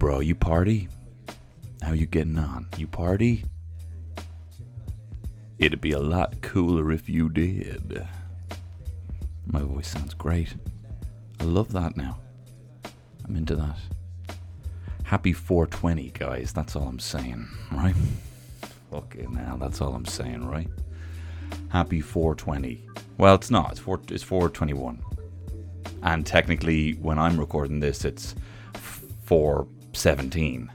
Bro, you party? How you getting on? You party? It'd be a lot cooler if you did. My voice sounds great. I love that now. I'm into that. Happy 420, guys. That's all I'm saying, right? Okay, now that's all I'm saying, right? Happy 420. Well, it's not. It's 4 it's 421. And technically when I'm recording this it's 417.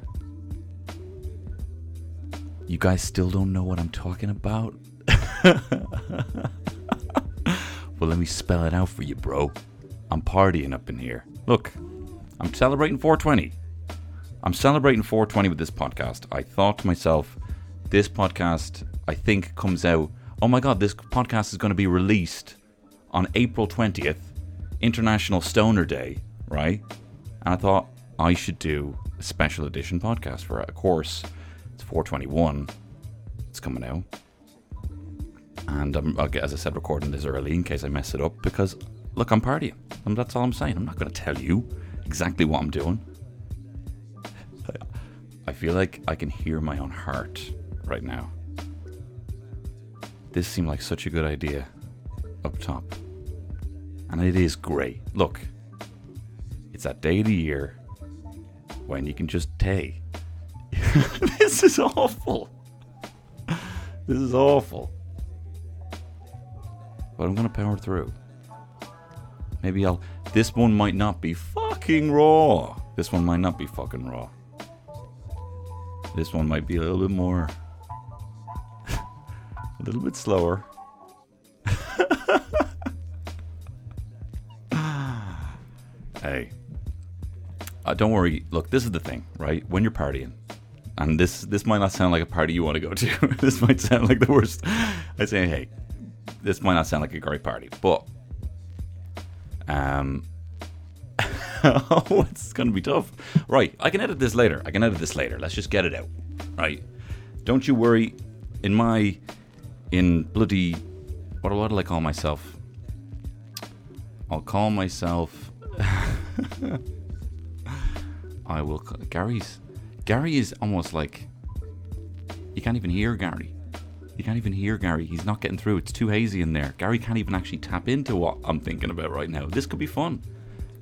You guys still don't know what I'm talking about? well, let me spell it out for you, bro. I'm partying up in here. Look, I'm celebrating 420. I'm celebrating 420 with this podcast. I thought to myself, this podcast, I think, comes out. Oh my god, this podcast is going to be released on April 20th, International Stoner Day, right? And I thought I should do special edition podcast for it. Of course, it's 421. It's coming out. And um, I'm, as I said, recording this early in case I mess it up because, look, I'm partying. And that's all I'm saying. I'm not going to tell you exactly what I'm doing. I feel like I can hear my own heart right now. This seemed like such a good idea up top. And it is great. Look, it's that day of the year when you can just tay. this is awful. This is awful. But I'm gonna power through. Maybe I'll. This one might not be fucking raw. This one might not be fucking raw. This one might be a little bit more. a little bit slower. hey. Uh, don't worry. Look, this is the thing, right? When you're partying, and this this might not sound like a party you want to go to. this might sound like the worst. I say, hey, this might not sound like a great party, but um, oh, it's gonna be tough. Right, I can edit this later. I can edit this later. Let's just get it out. Right, don't you worry. In my, in bloody, what what do I call myself? I'll call myself. I will. Gary's. Gary is almost like. You can't even hear Gary. You can't even hear Gary. He's not getting through. It's too hazy in there. Gary can't even actually tap into what I'm thinking about right now. This could be fun.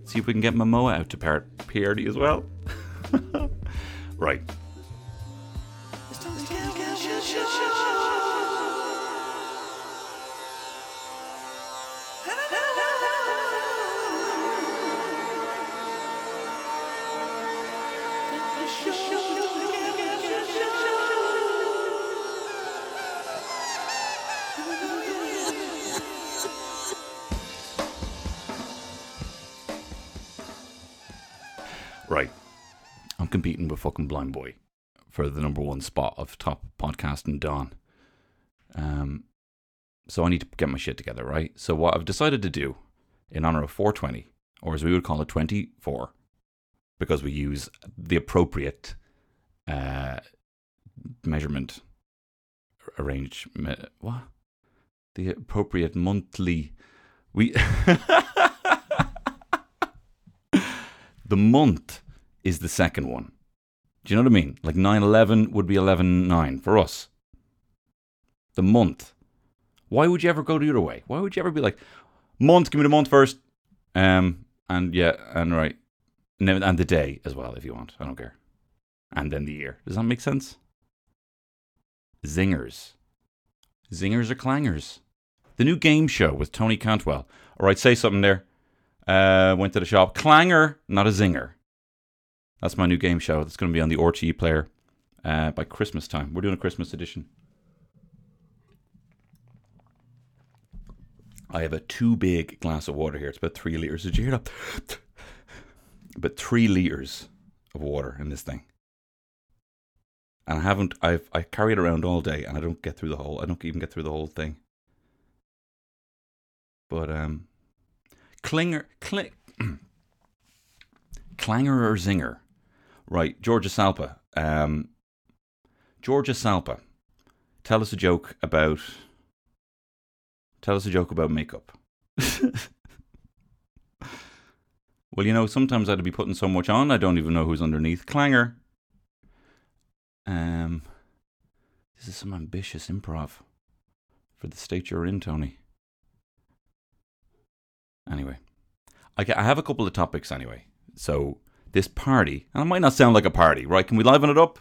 See if we can get Momoa out to par- parody as well. Right. Boy for the number one spot of top podcast in Dawn. Um, so I need to get my shit together, right? So what I've decided to do, in honor of 420, or as we would call it, 24, because we use the appropriate uh, measurement arrange what the appropriate monthly we the month is the second one. Do you know what I mean? Like 9 11 would be 11 9 for us. The month. Why would you ever go the other way? Why would you ever be like, month, give me the month first? Um, and yeah, and right. And, the day as well, if you want. I don't care. And then the year. Does that make sense? Zingers. Zingers or clangers? The new game show with Tony Cantwell. All right, say something there. Uh, went to the shop. Clanger, not a zinger. That's my new game show. That's going to be on the RTE player uh, by Christmas time. We're doing a Christmas edition. I have a too big glass of water here. It's about three liters. Did you hear that? About three liters of water in this thing. And I haven't. I've I carry it around all day, and I don't get through the whole. I don't even get through the whole thing. But um, Klinger, cl- clanger or zinger, right? Georgia Salpa. Um, Georgia Salpa, tell us a joke about. Tell us a joke about makeup. Well, you know, sometimes I'd be putting so much on, I don't even know who's underneath. Clanger. Um, this is some ambitious improv for the state you're in, Tony. Anyway, I, I have a couple of topics anyway. So, this party, and it might not sound like a party, right? Can we liven it up?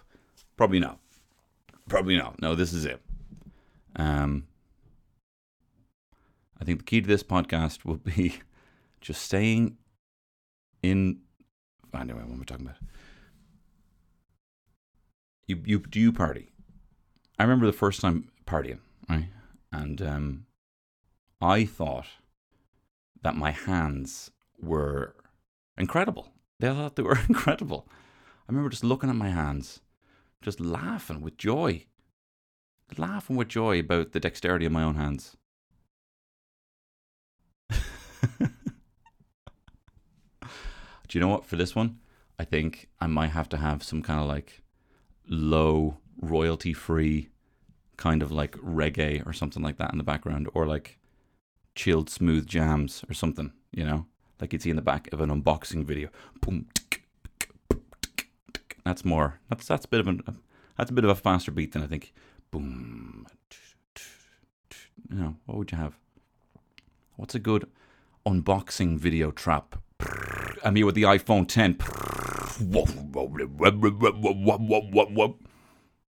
Probably not. Probably not. No, this is it. Um, I think the key to this podcast will be just staying in. Anyway, what am I talking about? You, you do you party? I remember the first time partying, right? And um, I thought that my hands were incredible. They thought they were incredible. I remember just looking at my hands, just laughing with joy, laughing with joy about the dexterity of my own hands. Do you know what? For this one, I think I might have to have some kind of like low royalty free kind of like reggae or something like that in the background, or like chilled smooth jams or something, you know, like you'd see in the back of an unboxing video. Boom. That's more. That's that's a bit of a that's a bit of a faster beat than I think. Boom. You know, what would you have? What's a good unboxing video trap? I'm here with the iPhone 10.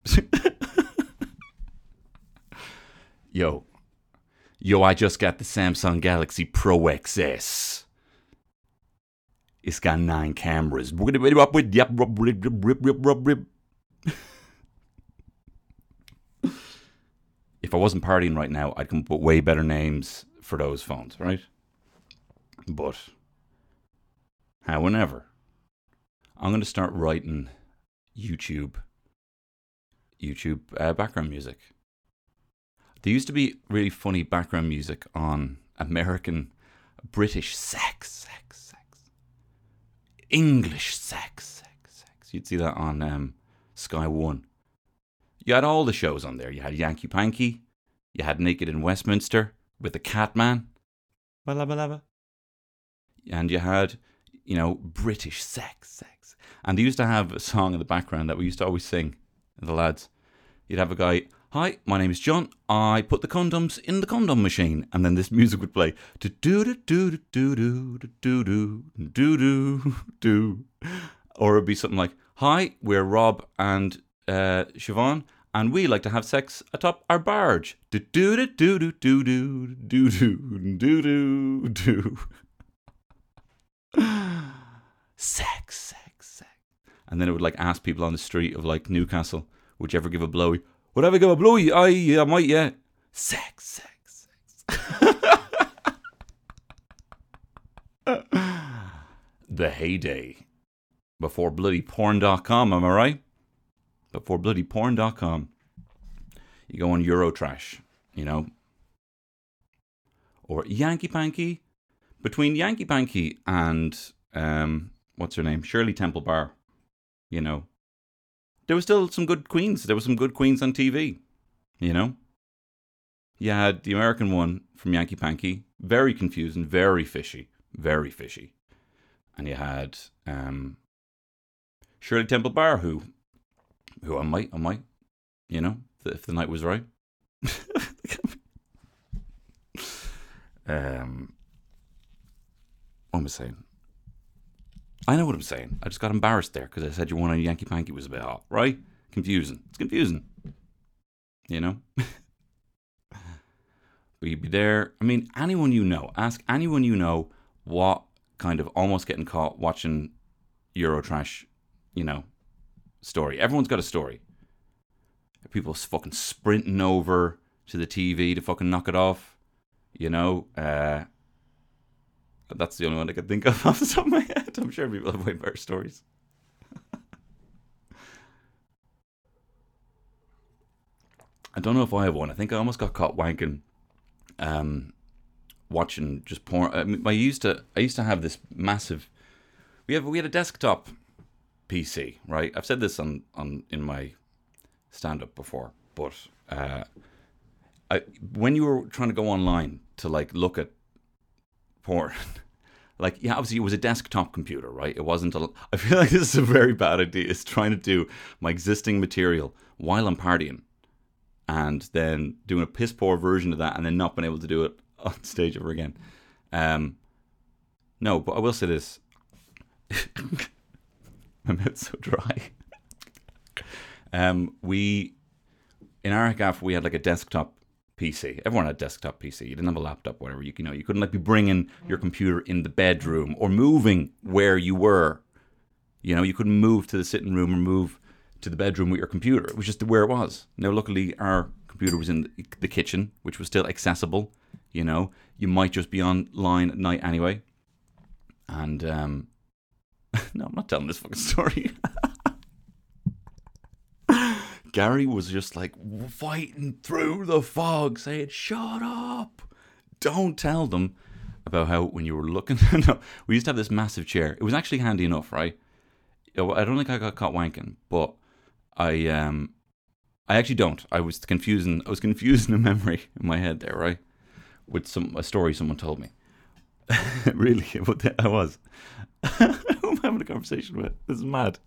Yo, yo, I just got the Samsung Galaxy Pro XS. It's got nine cameras. if I wasn't partying right now, I'd come up with way better names for those phones, right? But, however, I'm going to start writing YouTube, YouTube uh, background music. There used to be really funny background music on American, British sex, sex, sex, English sex, sex, sex. You'd see that on um, Sky One. You had all the shows on there. You had Yankee Panky, you had Naked in Westminster with the Catman, and you had, you know, British sex, sex. And they used to have a song in the background that we used to always sing, the lads. You'd have a guy, Hi, my name is John. I put the condoms in the condom machine, and then this music would play. Do do do do do do do do do do or it'd be something like, "Hi, we're Rob and uh, Siobhan, and we like to have sex atop our barge." Do do do do do do do do do do do. Sex, sex, sex, and then it would like ask people on the street of like Newcastle, "Would you ever give a blowy?" Would I ever give a blowy? I, yeah, might, yeah. Sex, sex, sex. the heyday. Before bloody porn.com, am I right? Before bloody porn.com. You go on Eurotrash, you know. Or Yankee Panky. Between Yankee Panky and, um, what's her name? Shirley Temple Bar. You know, there were still some good queens. There were some good queens on TV, you know. You had the American one from Yankee Panky, very confusing, very fishy, very fishy, and you had um, Shirley Temple Bar, who, who I might, I might, you know, if the night was right. um, what am I saying? I know what I'm saying. I just got embarrassed there because I said your one on Yankee Panky was a bit hot, right? Confusing. It's confusing. You know? but you'd be there. I mean, anyone you know, ask anyone you know what kind of almost getting caught watching Eurotrash, you know, story. Everyone's got a story. People fucking sprinting over to the TV to fucking knock it off. You know, uh, that's the only one I could think of off the top of my head. I'm sure people have way better stories. I don't know if I have one. I think I almost got caught wanking, um, watching just porn. I, mean, I used to, I used to have this massive. We have, we had a desktop PC, right? I've said this on, on in my stand up before, but uh, I, when you were trying to go online to like look at porn, like yeah, obviously it was a desktop computer, right? It wasn't. A, I feel like this is a very bad idea. It's trying to do my existing material while I'm partying, and then doing a piss poor version of that, and then not being able to do it on stage ever again. Um, no, but I will say this: my mouth's so dry. um, we in gaff we had like a desktop PC. Everyone had desktop PC. You didn't have a laptop, whatever. You, you know, you couldn't like be bringing your computer in the bedroom or moving where you were. You know, you couldn't move to the sitting room or move to the bedroom with your computer. It was just where it was. Now, luckily, our computer was in the kitchen, which was still accessible. You know, you might just be online at night anyway. And um, no, I'm not telling this fucking story. Gary was just like fighting through the fog, saying, Shut up! Don't tell them about how when you were looking. no, we used to have this massive chair. It was actually handy enough, right? I don't think I got caught wanking, but I um I actually don't. I was confusing I was confusing a memory in my head there, right? With some a story someone told me. really, but I was. Who am I having a conversation with? This is mad.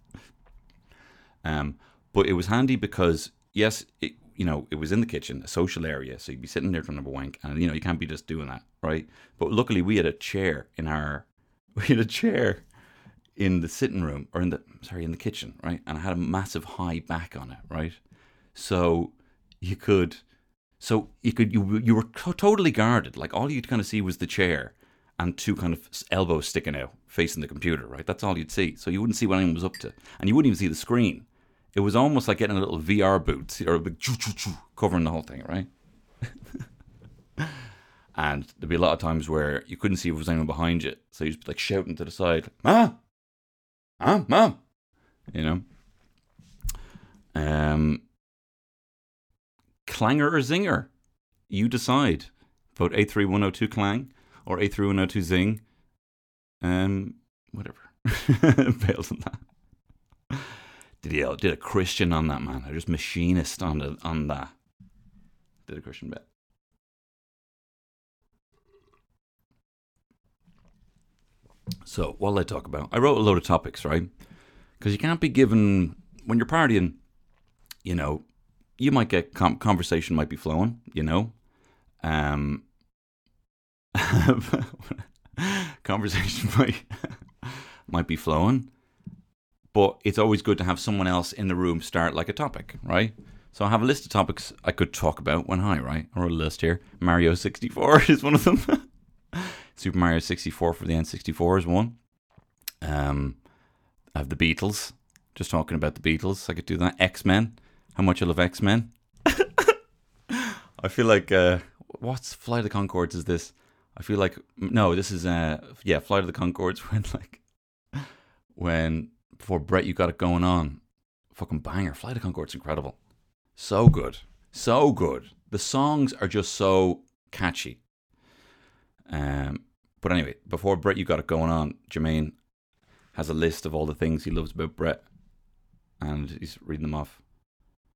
Um, but it was handy because yes, it, you know, it was in the kitchen, a social area, so you'd be sitting there trying to a wank, and you know, you can't be just doing that, right? But luckily, we had a chair in our, we had a chair in the sitting room or in the sorry in the kitchen, right? And I had a massive high back on it, right? So you could, so you could you you were totally guarded. Like all you'd kind of see was the chair and two kind of elbows sticking out facing the computer, right? That's all you'd see. So you wouldn't see what anyone was up to, and you wouldn't even see the screen it was almost like getting a little VR boot or a big choo choo choo covering the whole thing, right? and there'd be a lot of times where you couldn't see if there was anyone behind you, so you'd be like shouting to the side, "Mom, mom, mom," you know. Um, clanger or zinger, you decide. Vote a three one zero two clang or a three one zero two zing. Um, whatever. Fails on that did he did a Christian on that man? I just machinist on the on that. Did a Christian bit. So what will I talk about? I wrote a load of topics, right? Because you can't be given when you're partying. You know, you might get conversation might be flowing. You know, um, conversation might might be flowing but it's always good to have someone else in the room start like a topic, right? So I have a list of topics I could talk about when high, right? I wrote a list here. Mario 64 is one of them. Super Mario 64 for the N64 is one. Um, I have the Beatles. Just talking about the Beatles. I could do that. X Men. How much I love X Men. I feel like uh, what's Flight of the Conchords is this? I feel like no, this is uh yeah, Flight of the Conchords when like when before Brett, you got it going on. Fucking banger. Flight of Conchord's incredible. So good. So good. The songs are just so catchy. Um, but anyway, before Brett, you got it going on, Jermaine has a list of all the things he loves about Brett, and he's reading them off.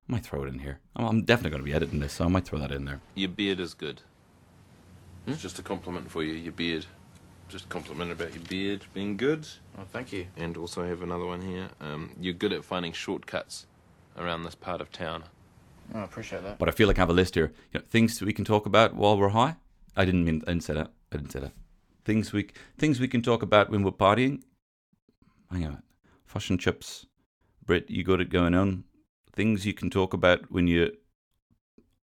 I might throw it in here. I'm definitely going to be editing this, so I might throw that in there. Your beard is good. Hmm? It's just a compliment for you. Your beard just compliment about your beard being good. Oh, thank you. And also I have another one here. Um, you're good at finding shortcuts around this part of town. Oh, I appreciate that. But I feel like I have a list here. You know, things we can talk about while we're high. I didn't mean. I didn't say that. I didn't say that. Things we things we can talk about when we're partying. Hang on. Fish and chips. Brett, you got it going on. Things you can talk about when you're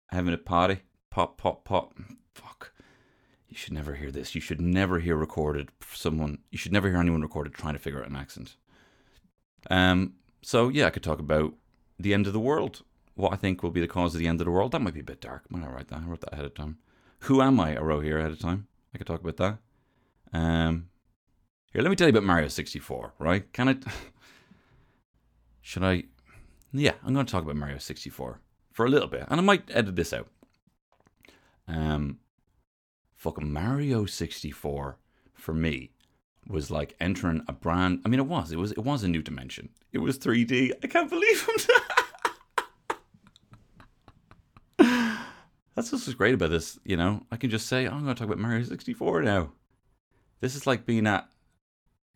having a party. Pop, pop, pop. Fuck you should never hear this. You should never hear recorded someone. You should never hear anyone recorded trying to figure out an accent. Um. So yeah, I could talk about the end of the world. What I think will be the cause of the end of the world. That might be a bit dark. Might I write that? I wrote that ahead of time. Who am I? I wrote here ahead of time. I could talk about that. Um. Here, let me tell you about Mario 64. Right? Can I? Should I? Yeah, I'm going to talk about Mario 64 for a little bit, and I might edit this out. Um fucking Mario 64 for me was like entering a brand. I mean, it was. It was. It was a new dimension. It was 3D. I can't believe. That's what's great about this. You know, I can just say, oh, I'm going to talk about Mario 64 now. This is like being at,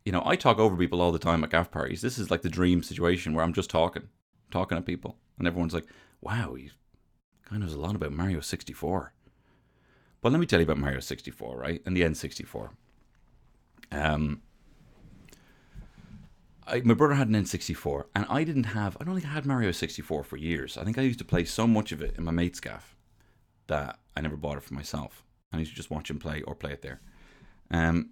you know, I talk over people all the time at gaff parties. This is like the dream situation where I'm just talking, talking to people, and everyone's like, "Wow, he kind of knows a lot about Mario 64." But let me tell you about Mario 64, right? And the N64. Um, I, my brother had an N64, and I didn't have. I don't think I had Mario 64 for years. I think I used to play so much of it in my mate's gaff that I never bought it for myself. I used to just watch him play or play it there. Um,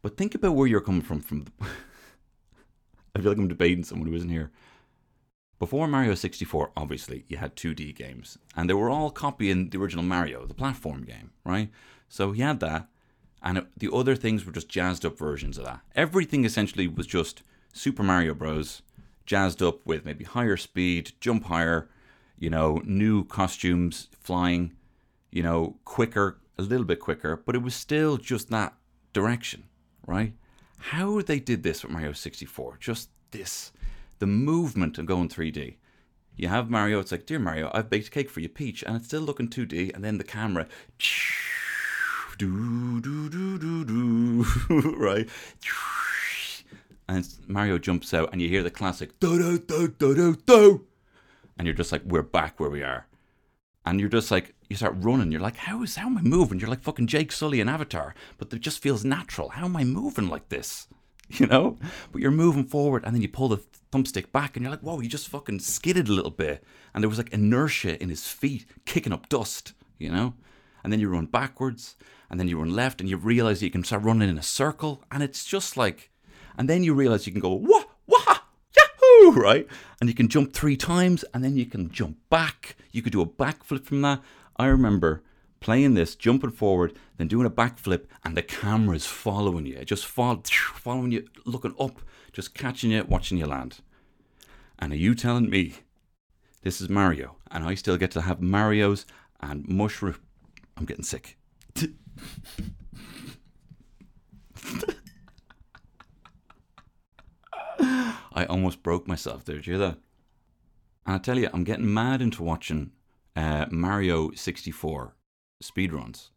but think about where you're coming from. From the I feel like I'm debating someone who isn't here. Before Mario 64, obviously, you had 2D games, and they were all copying the original Mario, the platform game, right? So he had that, and it, the other things were just jazzed up versions of that. Everything essentially was just Super Mario Bros. jazzed up with maybe higher speed, jump higher, you know, new costumes, flying, you know, quicker, a little bit quicker, but it was still just that direction, right? How they did this with Mario 64, just this the movement of going 3D. You have Mario, it's like, Dear Mario, I've baked a cake for you, Peach, and it's still looking 2D, and then the camera, do, do, do, do, do, right? And Mario jumps out, and you hear the classic, do, do, do, do, do, do. And you're just like, We're back where we are. And you're just like, you start running. You're like, how is how am I moving? You're like fucking Jake Sully in Avatar, but it just feels natural. How am I moving like this? You know, but you're moving forward, and then you pull the thumbstick back and you're like, whoa, he just fucking skidded a little bit. And there was like inertia in his feet kicking up dust, you know? And then you run backwards and then you run left and you realize you can start running in a circle. And it's just like, and then you realize you can go, wah, wah, yahoo, right? And you can jump three times and then you can jump back. You could do a backflip from that. I remember playing this, jumping forward, then doing a backflip, and the camera's following you, just follow, following you, looking up just catching it, watching you land. And are you telling me this is Mario and I still get to have Marios and mushroom? I'm getting sick. I almost broke myself there. Did you hear that? And I tell you, I'm getting mad into watching uh, Mario 64 speedruns.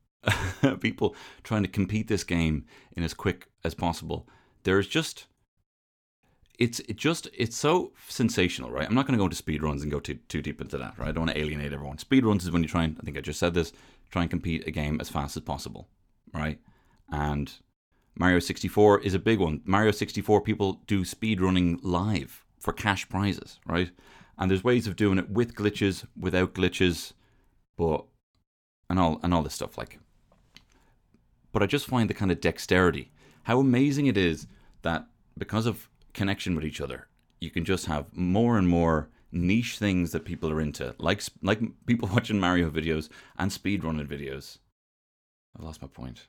People trying to compete this game in as quick as possible there's just it's it just it's so sensational, right? I'm not going to go into speed runs and go too too deep into that, right? I don't want to alienate everyone. Speed runs is when you try and I think I just said this, try and compete a game as fast as possible, right? And Mario 64 is a big one. Mario 64 people do speed running live for cash prizes, right? And there's ways of doing it with glitches, without glitches, but and all and all this stuff like. But I just find the kind of dexterity how amazing it is that because of connection with each other, you can just have more and more niche things that people are into, like like people watching Mario videos and speedrunning videos. I've lost my point.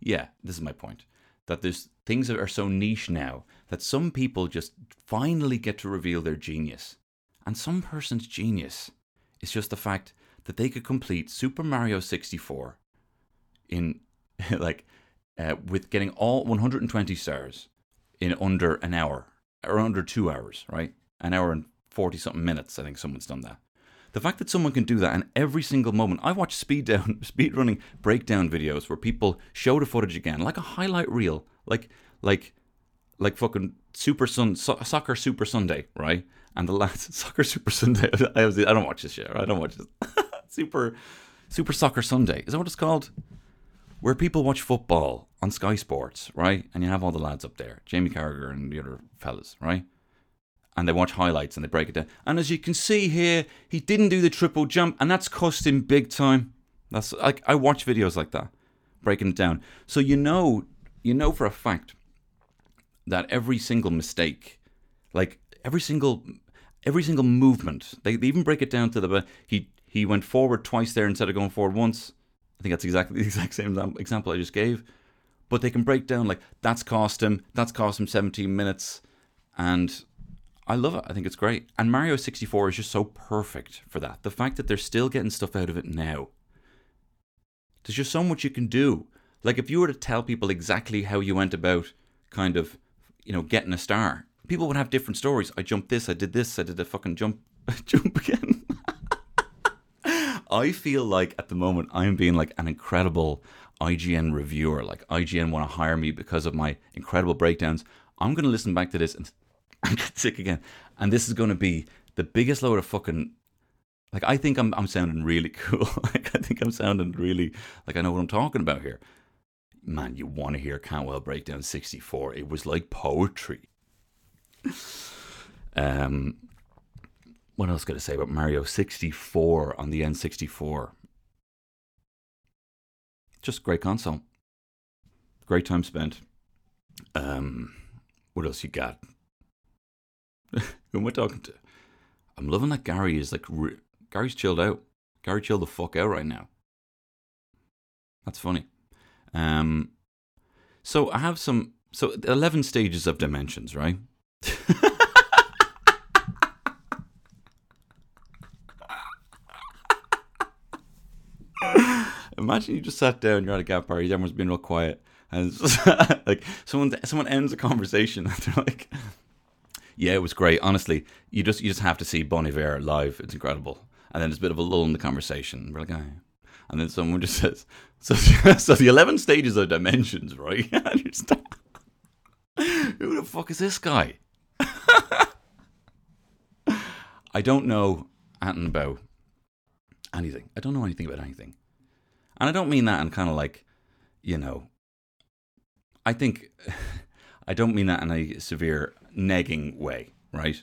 Yeah, this is my point. That there's things that are so niche now that some people just finally get to reveal their genius. And some person's genius is just the fact that they could complete Super Mario 64 in like uh, with getting all 120 stars in under an hour or under two hours, right? An hour and 40 something minutes. I think someone's done that. The fact that someone can do that in every single moment. I watch speed down, speed running breakdown videos where people show the footage again, like a highlight reel, like like like fucking Super Sun so, Soccer Super Sunday, right? And the last Soccer Super Sunday. I, was, I don't watch this shit. Right? I don't watch this. Super Super Soccer Sunday. Is that what it's called? Where people watch football on Sky Sports, right? And you have all the lads up there, Jamie Carragher and the other fellas, right? And they watch highlights and they break it down. And as you can see here, he didn't do the triple jump, and that's cost him big time. That's like I watch videos like that, breaking it down. So you know, you know for a fact that every single mistake, like every single every single movement, they, they even break it down to the he he went forward twice there instead of going forward once think that's exactly the exact same example I just gave. But they can break down like that's cost him, that's cost him 17 minutes, and I love it. I think it's great. And Mario 64 is just so perfect for that. The fact that they're still getting stuff out of it now. There's just so much you can do. Like if you were to tell people exactly how you went about kind of, you know, getting a star, people would have different stories. I jumped this, I did this, I did a fucking jump jump again I feel like at the moment I'm being like an incredible IGN reviewer. Like IGN want to hire me because of my incredible breakdowns. I'm going to listen back to this and get sick again. And this is going to be the biggest load of fucking. Like I think I'm I'm sounding really cool. like I think I'm sounding really like I know what I'm talking about here. Man, you want to hear Cantwell breakdown 64? It was like poetry. um, what else got to say about Mario 64 on the N64? Just great console. Great time spent. Um, what else you got? Who am I talking to? I'm loving that Gary is like re- Gary's chilled out. Gary chilled the fuck out right now. That's funny. Um, so I have some. So eleven stages of dimensions, right? Imagine you just sat down, you're at a gap party, everyone's been real quiet, and like someone someone ends a conversation, and they're like, "Yeah, it was great. Honestly, you just you just have to see Bon Iver live. It's incredible." And then there's a bit of a lull in the conversation. We're like, oh. and then someone just says, "So, so the eleven stages of dimensions, right?" Who the fuck is this guy? I don't know about anything. I don't know anything about anything. And I don't mean that in kind of like, you know, I think I don't mean that in a severe negging way, right?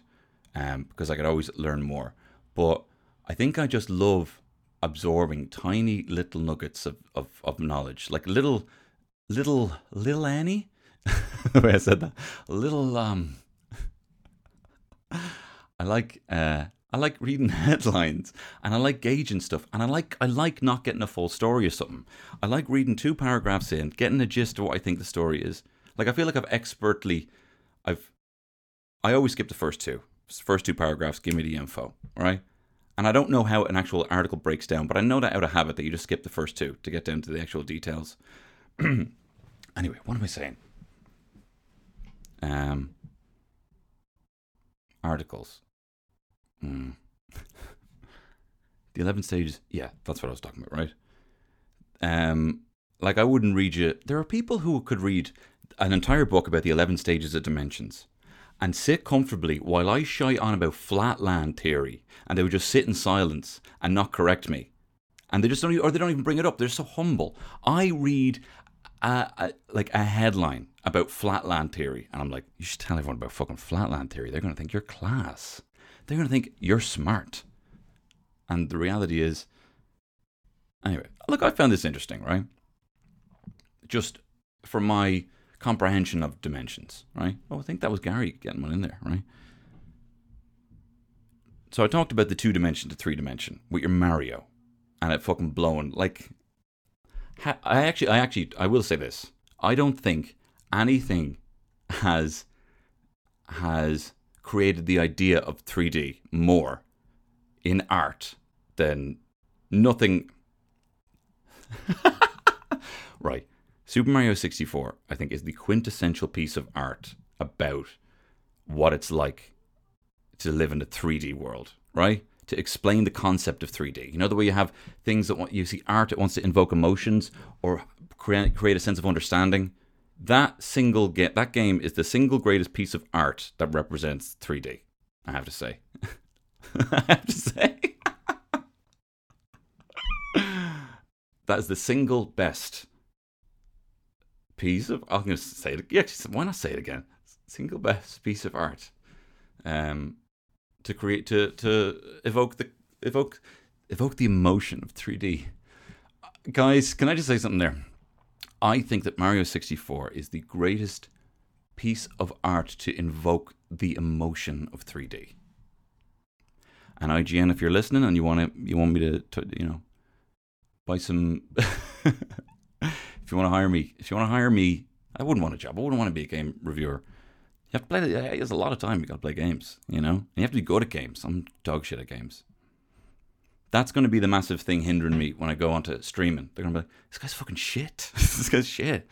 Um, because I could always learn more. But I think I just love absorbing tiny little nuggets of, of, of knowledge, like little, little, little Annie. the way I said that, little um. I like uh, I like reading headlines and I like gauging stuff and I like I like not getting a full story or something. I like reading two paragraphs in, getting a gist of what I think the story is. Like I feel like I've expertly I've I always skip the first two. First two paragraphs give me the info, right? And I don't know how an actual article breaks down, but I know that out of habit that you just skip the first two to get down to the actual details. anyway, what am I saying? Um articles. Mm. the 11 stages, yeah, that's what I was talking about, right? Um, like, I wouldn't read you. There are people who could read an entire book about the 11 stages of dimensions and sit comfortably while I shy on about flatland theory, and they would just sit in silence and not correct me. And they just don't, or they don't even bring it up. They're so humble. I read a, a, like a headline about flatland theory, and I'm like, you should tell everyone about fucking flatland theory. They're to think you're class they're going to think you're smart. And the reality is, anyway, look, I found this interesting, right? Just for my comprehension of dimensions, right? Oh, I think that was Gary getting one in there, right? So I talked about the two dimension to three dimension with your Mario, and it fucking blowing like. I actually, I actually, I will say this: I don't think anything has has created the idea of 3D more in art than nothing. right. Super Mario 64, I think, is the quintessential piece of art about what it's like to live in a 3D world, right? To explain the concept of 3D. You know, the way you have things that want, you see art that wants to invoke emotions or create, create a sense of understanding that single game, that game is the single greatest piece of art that represents 3D. I have to say. I have to say. that is the single best piece of. I'm going to say it. Yeah, why not say it again? Single best piece of art. Um, to create to to evoke the evoke evoke the emotion of 3D. Guys, can I just say something there? I think that Mario 64 is the greatest piece of art to invoke the emotion of 3D. And IGN, if you're listening and you want to, you want me to, to you know, buy some. if you want to hire me, if you want to hire me, I wouldn't want a job. I wouldn't want to be a game reviewer. You have to play. There's a lot of time you got to play games. You know, and you have to be good at games. I'm dog shit at games. That's going to be the massive thing hindering me when I go onto streaming. They're going to be like, this guy's fucking shit. this guy's shit.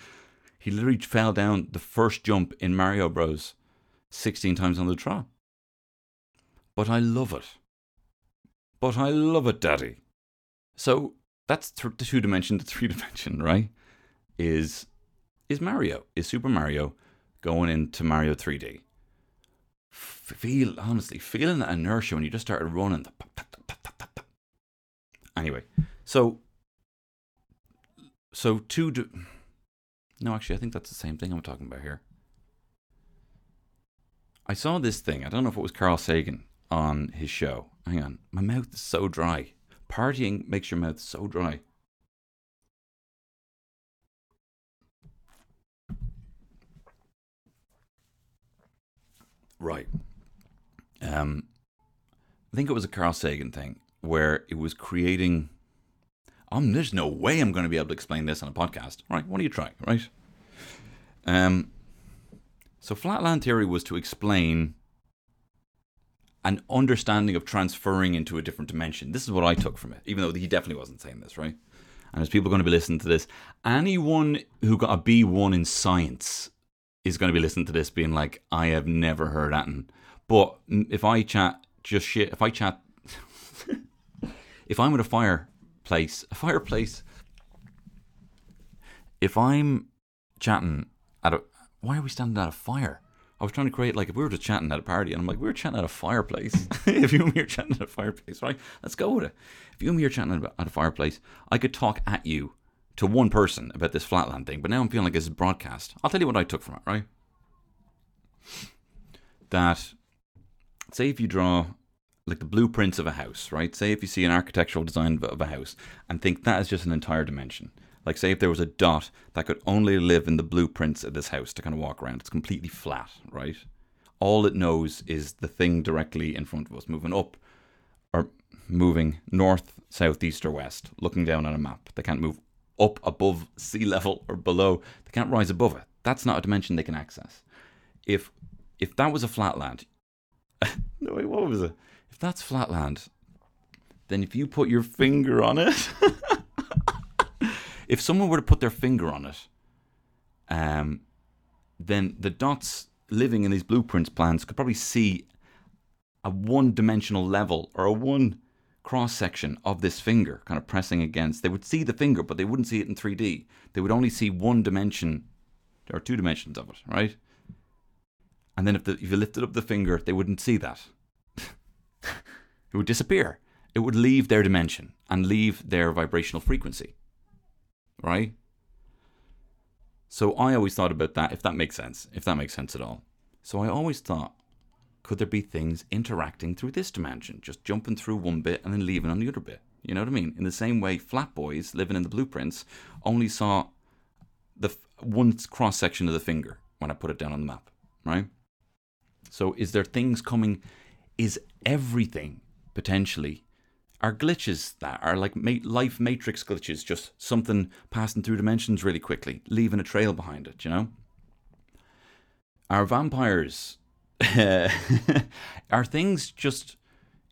He literally fell down the first jump in Mario Bros. 16 times on the trot. But I love it. But I love it, Daddy. So that's th- the two dimension. The three dimension, right? Is is Mario? Is Super Mario going into Mario 3D? Feel honestly, feeling that inertia when you just started running. The pop, pop, pop, pop, pop, pop. Anyway, so so two. Di- no, actually, I think that's the same thing I'm talking about here. I saw this thing. I don't know if it was Carl Sagan on his show. Hang on, my mouth is so dry. Partying makes your mouth so dry. Right. Um, I think it was a Carl Sagan thing where it was creating. Um, there's no way I'm going to be able to explain this on a podcast. Right? What do you try? Right. Um. So flatland theory was to explain an understanding of transferring into a different dimension. This is what I took from it, even though he definitely wasn't saying this, right? And as people are going to be listening to this, anyone who got a B1 in science is going to be listening to this being like, I have never heard that. But if I chat just shit, if I chat, if I'm at a fireplace, a fireplace, if I'm chatting at a, why are we standing at a fire? I was trying to create like if we were just chatting at a party, and I'm like, we were chatting at a fireplace. if you and me are chatting at a fireplace, right? Let's go with it. If you and me are chatting at a fireplace, I could talk at you to one person about this flatland thing, but now I'm feeling like this is broadcast. I'll tell you what I took from it, right? That say if you draw like the blueprints of a house, right? Say if you see an architectural design of a house and think that is just an entire dimension. Like, say if there was a dot that could only live in the blueprints of this house to kind of walk around, it's completely flat, right? All it knows is the thing directly in front of us, moving up or moving north, south, east, or west, looking down on a map. They can't move up above sea level or below. They can't rise above it. That's not a dimension they can access. If if that was a flatland, no wait, what was it? That's flatland, then if you put your finger on it. if someone were to put their finger on it, um, then the dots living in these blueprints plans could probably see a one dimensional level or a one cross section of this finger kind of pressing against. They would see the finger, but they wouldn't see it in 3D. They would only see one dimension or two dimensions of it, right? And then if, the, if you lifted up the finger, they wouldn't see that. It would disappear. It would leave their dimension and leave their vibrational frequency right? So I always thought about that, if that makes sense, if that makes sense at all. So I always thought, could there be things interacting through this dimension, just jumping through one bit and then leaving on the other bit? You know what I mean? In the same way, flat boys living in the blueprints only saw the one cross section of the finger when I put it down on the map, right? So is there things coming? Is everything potentially are glitches that are like life matrix glitches, just something passing through dimensions really quickly, leaving a trail behind it, you know? Are vampires are things just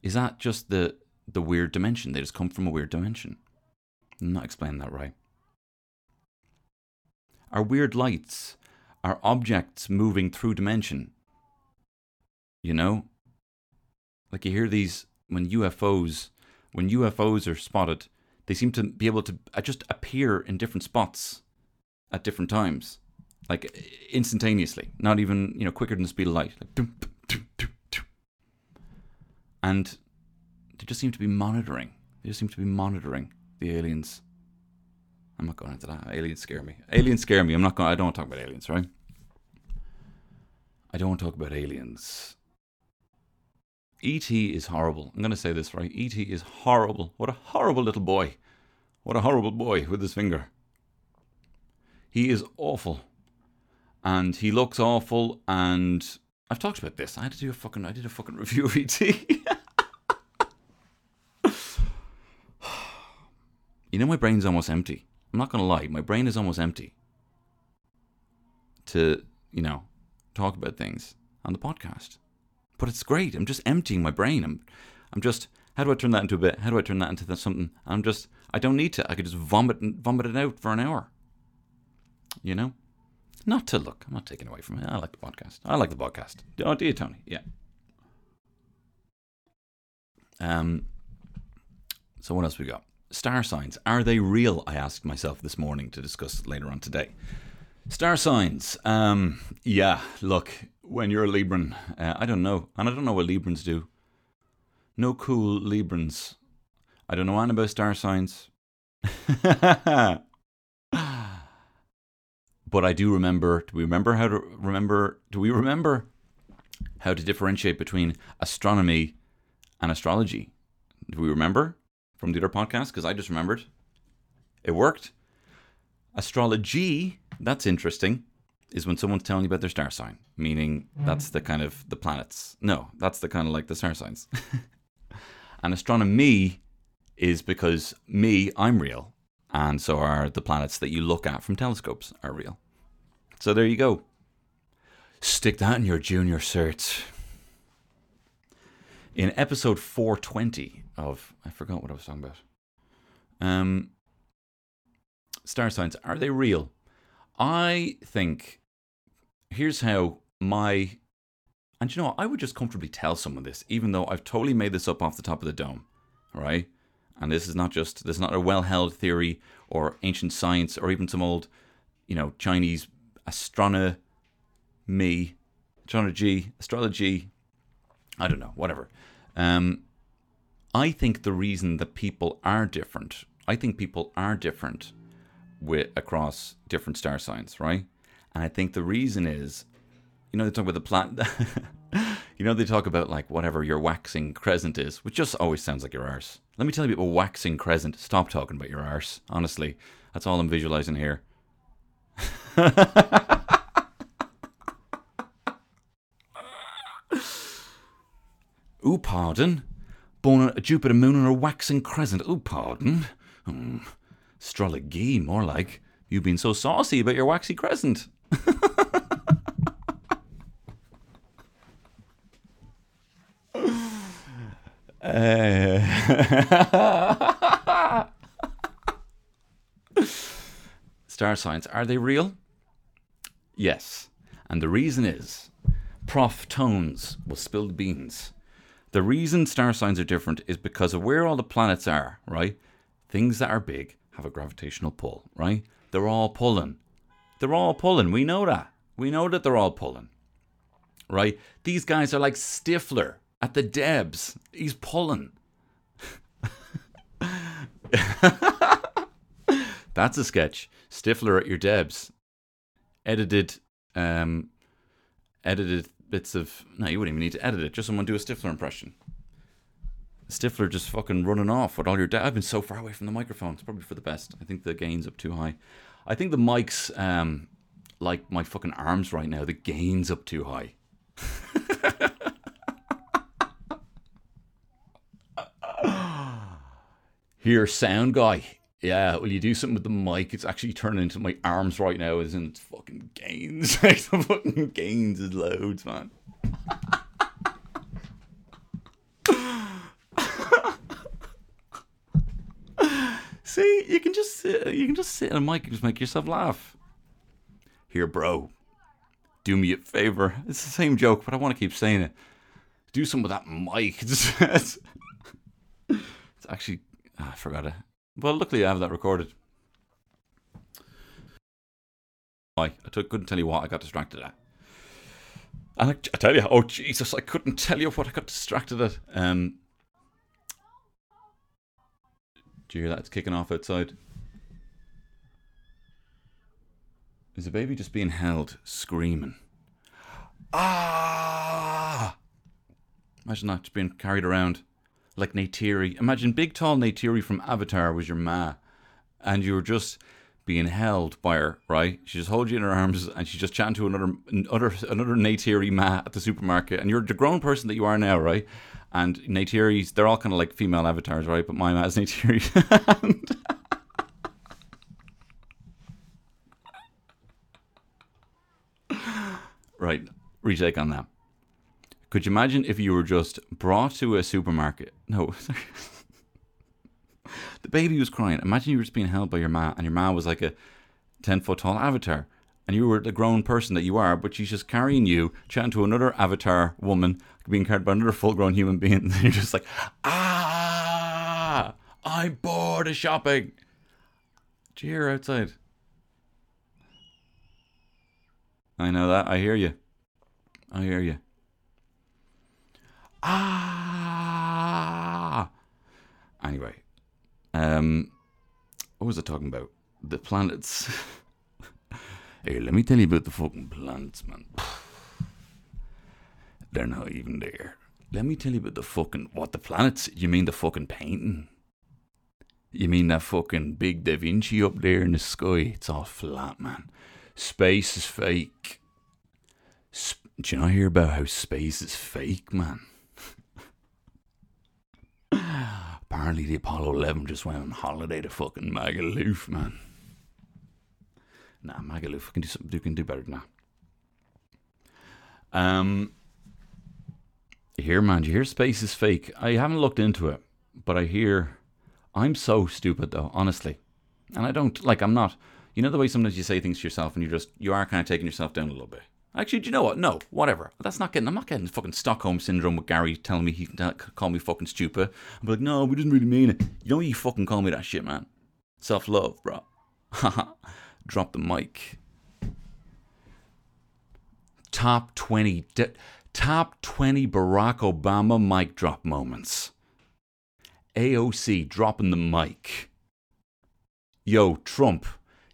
is that just the the weird dimension? They just come from a weird dimension. I'm not explaining that right. Are weird lights are objects moving through dimension? You know? Like you hear these when UFOs when UFOs are spotted, they seem to be able to uh, just appear in different spots at different times, like instantaneously, not even you know quicker than the speed of light. Like, and they just seem to be monitoring. They just seem to be monitoring the aliens. I'm not going into that. Aliens scare me. Aliens scare me. I'm not going. I don't want to talk about aliens, right? I don't want to talk about aliens. E.T. is horrible. I'm going to say this right. E.T. is horrible. What a horrible little boy. What a horrible boy with his finger. He is awful. And he looks awful. And I've talked about this. I had to do a fucking. I did a fucking review of E.T. you know, my brain's almost empty. I'm not going to lie. My brain is almost empty to, you know, talk about things on the podcast. But it's great. I'm just emptying my brain. I'm, I'm just. How do I turn that into a bit? How do I turn that into something? I'm just. I don't need to. I could just vomit and vomit it out for an hour. You know, not to look. I'm not taking away from it. I like the podcast. I like the podcast. Oh, do you, Tony? Yeah. Um. So what else we got? star signs. Are they real? I asked myself this morning to discuss later on today. Star signs. Um, yeah, look, when you're a Libran, uh, I don't know. And I don't know what Librans do. No cool Librans. I don't know anything about star signs. but I do remember. Do we remember how to remember? Do we remember how to differentiate between astronomy and astrology? Do we remember from the other podcast? Because I just remembered. It worked. Astrology, that's interesting, is when someone's telling you about their star sign, meaning that's the kind of the planets. No, that's the kind of like the star signs. and astronomy is because me, I'm real, and so are the planets that you look at from telescopes are real. So there you go. Stick that in your junior certs. In episode 420 of I forgot what I was talking about. Um star signs, are they real? I think here's how my and you know what, I would just comfortably tell someone this, even though I've totally made this up off the top of the dome. Right? And this is not just this is not a well held theory or ancient science or even some old, you know, Chinese astronomy, astrology, astrology. I don't know, whatever. Um, I think the reason that people are different, I think people are different with across different star signs, right? And I think the reason is, you know, they talk about the planet. you know, they talk about like whatever your waxing crescent is, which just always sounds like your arse. Let me tell you about waxing crescent. Stop talking about your arse. Honestly, that's all I'm visualizing here. Ooh, pardon. Born a Jupiter moon on a waxing crescent. Ooh, pardon. Hmm. Astrology, more like. You've been so saucy about your waxy crescent. uh, Star signs, are they real? Yes. And the reason is Prof. Tones will spilled beans. The reason star signs are different is because of where all the planets are, right? Things that are big have a gravitational pull, right? They're all pulling. They're all pulling. We know that. We know that they're all pulling. Right? These guys are like Stifler at the Debs. He's pulling. That's a sketch. Stifler at your Debs. Edited um edited bits of. No, you wouldn't even need to edit it. Just someone do a Stifler impression. Stifler just fucking running off with all your. Da- I've been so far away from the microphone. It's probably for the best. I think the gain's up too high. I think the mic's um like my fucking arms right now. The gain's up too high. Here, sound guy. Yeah, will you do something with the mic? It's actually turning into my arms right now. Is in fucking gains. the fucking gains is loads, man. See, you can just sit, you can just sit in a mic and just make yourself laugh. Here, bro. Do me a favor. It's the same joke, but I want to keep saying it. Do something with that mic. It's, actually, oh, I forgot it. Well, luckily I have that recorded. I, couldn't tell you what I got distracted at. And I, I tell you, oh Jesus, I couldn't tell you what I got distracted at. Um, do you hear that? It's kicking off outside. Is the baby just being held, screaming? Ah! Imagine that, just being carried around like Neytiri. Imagine big, tall Neytiri from Avatar was your ma, and you were just being held by her, right? She just holds you in her arms, and she's just chatting to another, another, another Neytiri ma at the supermarket, and you're the grown person that you are now, right? And Neytiris, they're all kind of like female avatars, right? But my ma is Neytiri. right, retake on that. Could you imagine if you were just brought to a supermarket? No, the baby was crying. Imagine you were just being held by your ma, and your ma was like a ten foot tall avatar, and you were the grown person that you are, but she's just carrying you, chatting to another avatar woman, being carried by another full grown human being. And you're just like, ah, I'm bored of shopping. Did you hear outside? I know that. I hear you. I hear you. Ah. Anyway, um, what was I talking about? The planets. hey, let me tell you about the fucking planets, man. They're not even there. Let me tell you about the fucking what the planets. You mean the fucking painting? You mean that fucking big Da Vinci up there in the sky? It's all flat, man. Space is fake. Sp- Do you not hear about how space is fake, man? Apparently, the Apollo 11 just went on holiday to fucking Magaluf, man. Nah, Magaluf can do something. You can do better than that. Um, hear, man? You hear space is fake? I haven't looked into it, but I hear. I'm so stupid though, honestly, and I don't like. I'm not. You know the way sometimes you say things to yourself and you just you are kind of taking yourself down a little bit. Actually, do you know what? No, whatever. That's not getting. I'm not getting fucking Stockholm syndrome with Gary telling me he can call me fucking stupid. I'm like, no, we didn't really mean it. You know you fucking call me that shit, man. Self love, bro. Drop the mic. Top twenty. De- top twenty Barack Obama mic drop moments. AOC dropping the mic. Yo, Trump.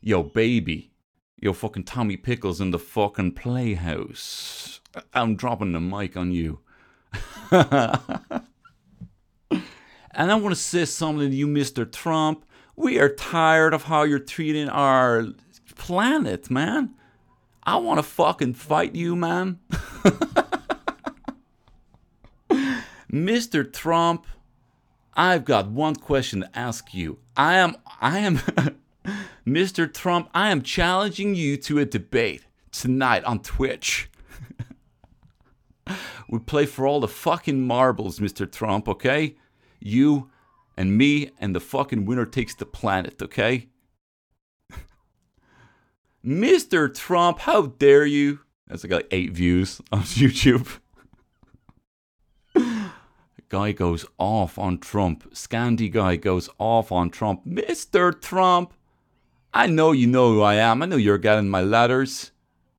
Yo, baby. Yo, fucking Tommy Pickles in the fucking playhouse. I'm dropping the mic on you. and I want to say something to you, Mr. Trump. We are tired of how you're treating our planet, man. I want to fucking fight you, man. Mr. Trump, I've got one question to ask you. I am I am Mr. Trump, I am challenging you to a debate tonight on Twitch. we play for all the fucking marbles, Mr. Trump, okay? You and me and the fucking winner takes the planet, okay? Mr. Trump, how dare you? That's like eight views on YouTube. guy goes off on Trump. Scandi guy goes off on Trump. Mr. Trump, I know you know who I am. I know you're getting my letters.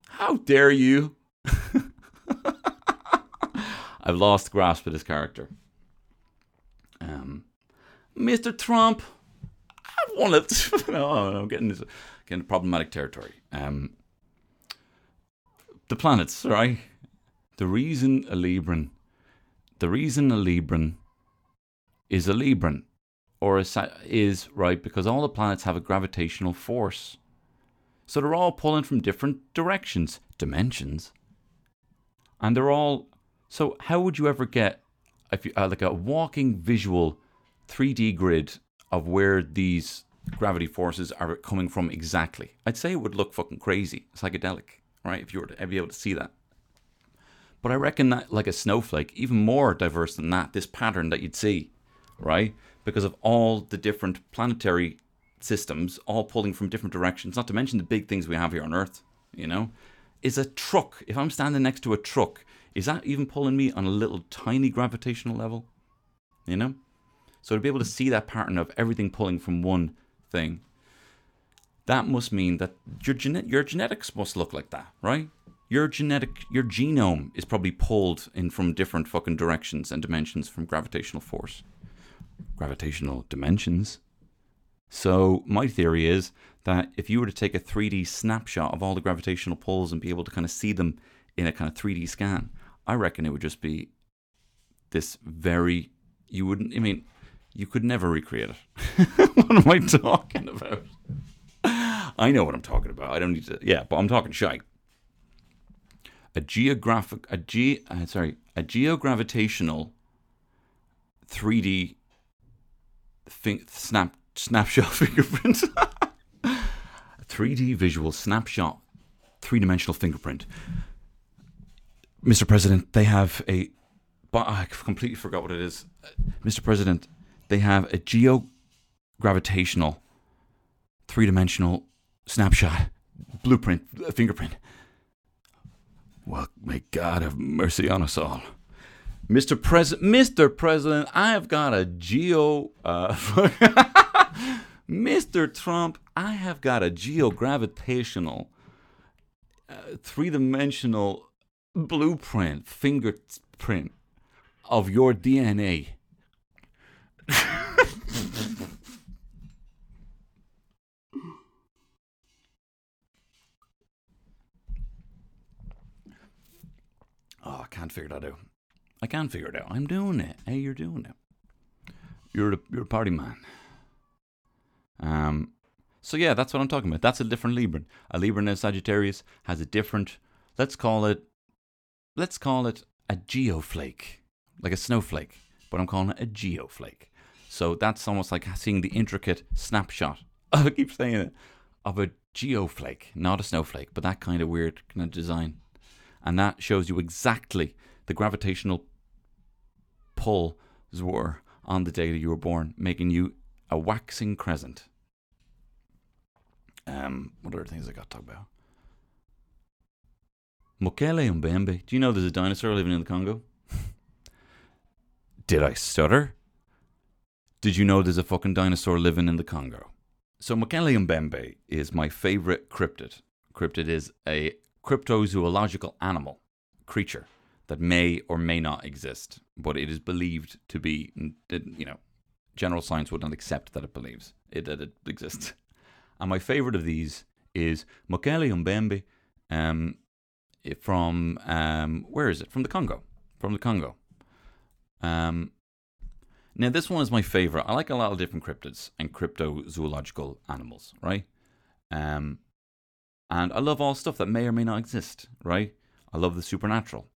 How dare you? I've lost grasp of this character. Um, Mr. Trump, I want to. no, I'm getting this, getting problematic territory. Um, the planets, right? The reason a Libran, the reason a Libran is a Libran or a, is right because all the planets have a gravitational force. So they're all pulling from different directions, dimensions, and they're all. So how would you ever get if you uh, like a walking visual 3D grid of where these gravity forces are coming from exactly? I'd say it would look fucking crazy, psychedelic, right? If you were to be able to see that. But I reckon that like a snowflake, even more diverse than that, this pattern that you'd see, right? Because of all the different planetary systems all pulling from different directions, not to mention the big things we have here on Earth, you know? Is a truck, if I'm standing next to a truck, is that even pulling me on a little tiny gravitational level? You know? So to be able to see that pattern of everything pulling from one thing, that must mean that your gene- your genetics must look like that, right? Your genetic your genome is probably pulled in from different fucking directions and dimensions from gravitational force. Gravitational dimensions. So my theory is that if you were to take a 3D snapshot of all the gravitational pulls and be able to kind of see them in a kind of 3D scan, I reckon it would just be this very you wouldn't I mean you could never recreate it. what am I talking about? I know what I'm talking about. I don't need to yeah, but I'm talking shy. A geographic a ge uh, sorry, a geogravitational 3D snap snapshot fingerprint. 3D visual snapshot, three dimensional fingerprint. Mr. President, they have a. But I completely forgot what it is. Mr. President, they have a geo gravitational three dimensional snapshot, blueprint, fingerprint. Well, may God have mercy on us all. Mr. President, Mr. President, I have got a geo. Uh, Mr. Trump, I have got a geogravitational, uh, three dimensional blueprint, fingerprint of your DNA. oh, I can't figure that out. I can't figure it out. I'm doing it. Hey, you're doing it. You're a, you're a party man. Um, so yeah, that's what I'm talking about. That's a different Libran. A Libran in Sagittarius has a different. Let's call it. Let's call it a geoflake, like a snowflake, but I'm calling it a geoflake. So that's almost like seeing the intricate snapshot. I keep saying it of a geoflake, not a snowflake, but that kind of weird kind of design, and that shows you exactly the gravitational pull were on the day that you were born, making you a waxing crescent. Um, what other things I got to talk about? Mokele Mbembe. Do you know there's a dinosaur living in the Congo? Did I stutter? Did you know there's a fucking dinosaur living in the Congo? So Mokele Mbembe is my favorite cryptid. Cryptid is a cryptozoological animal, creature that may or may not exist, but it is believed to be, you know, general science would not accept that it believes it, that it exists. And my favorite of these is Mokele Mbembe um, from, um, where is it? From the Congo. From the Congo. Um, now, this one is my favorite. I like a lot of different cryptids and cryptozoological animals, right? Um, and I love all stuff that may or may not exist, right? I love the supernatural.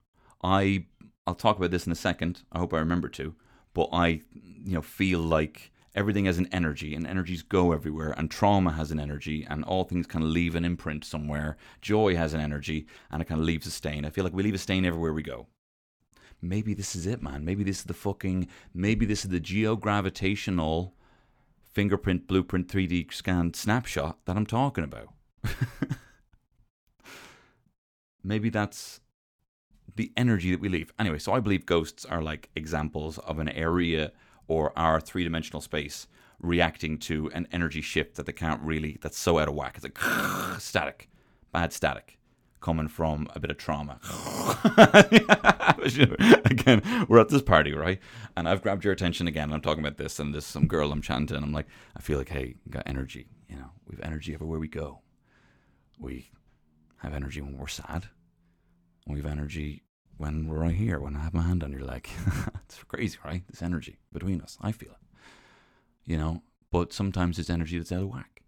I I'll talk about this in a second. I hope I remember to. But I, you know, feel like everything has an energy and energies go everywhere and trauma has an energy and all things kind of leave an imprint somewhere. Joy has an energy and it kind of leaves a stain. I feel like we leave a stain everywhere we go. Maybe this is it, man. Maybe this is the fucking maybe this is the geogravitational fingerprint blueprint 3D scan snapshot that I'm talking about. maybe that's the energy that we leave. Anyway, so I believe ghosts are like examples of an area or our three dimensional space reacting to an energy shift that they can't really, that's so out of whack. It's like static, bad static coming from a bit of trauma. again, we're at this party, right? And I've grabbed your attention again. I'm talking about this, and there's some girl I'm chanting. I'm like, I feel like, hey, got energy. You know, we've energy everywhere we go. We have energy when we're sad. We have energy when we're right here, when I have my hand on your leg. it's crazy, right? This energy between us. I feel it. You know, but sometimes it's energy that's out of whack.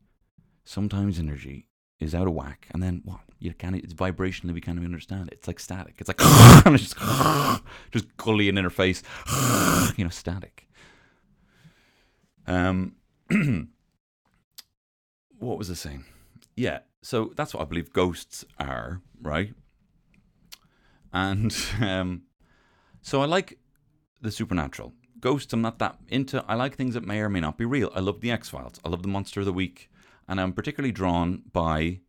Sometimes energy is out of whack, and then what? You can't. It's vibrationally we can't even understand it. It's like static. It's like just just gully and face. you know, static. Um, what was I saying? Yeah, so that's what I believe ghosts are, right? And um, so I like the supernatural. Ghosts, I'm not that into. I like things that may or may not be real. I love the X Files. I love the Monster of the Week, and I'm particularly drawn by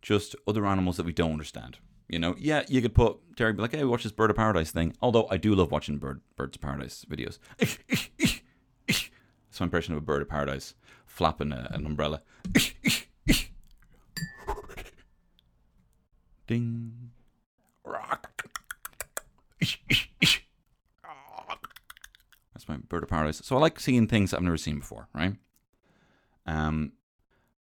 just other animals that we don't understand. You know, yeah, you could put Terry be like, "Hey, watch this Bird of Paradise thing." Although I do love watching bird Birds of Paradise videos. My impression of a bird of paradise flapping a, an umbrella. Ding. That's my bird of paradise. So I like seeing things I've never seen before, right? Um,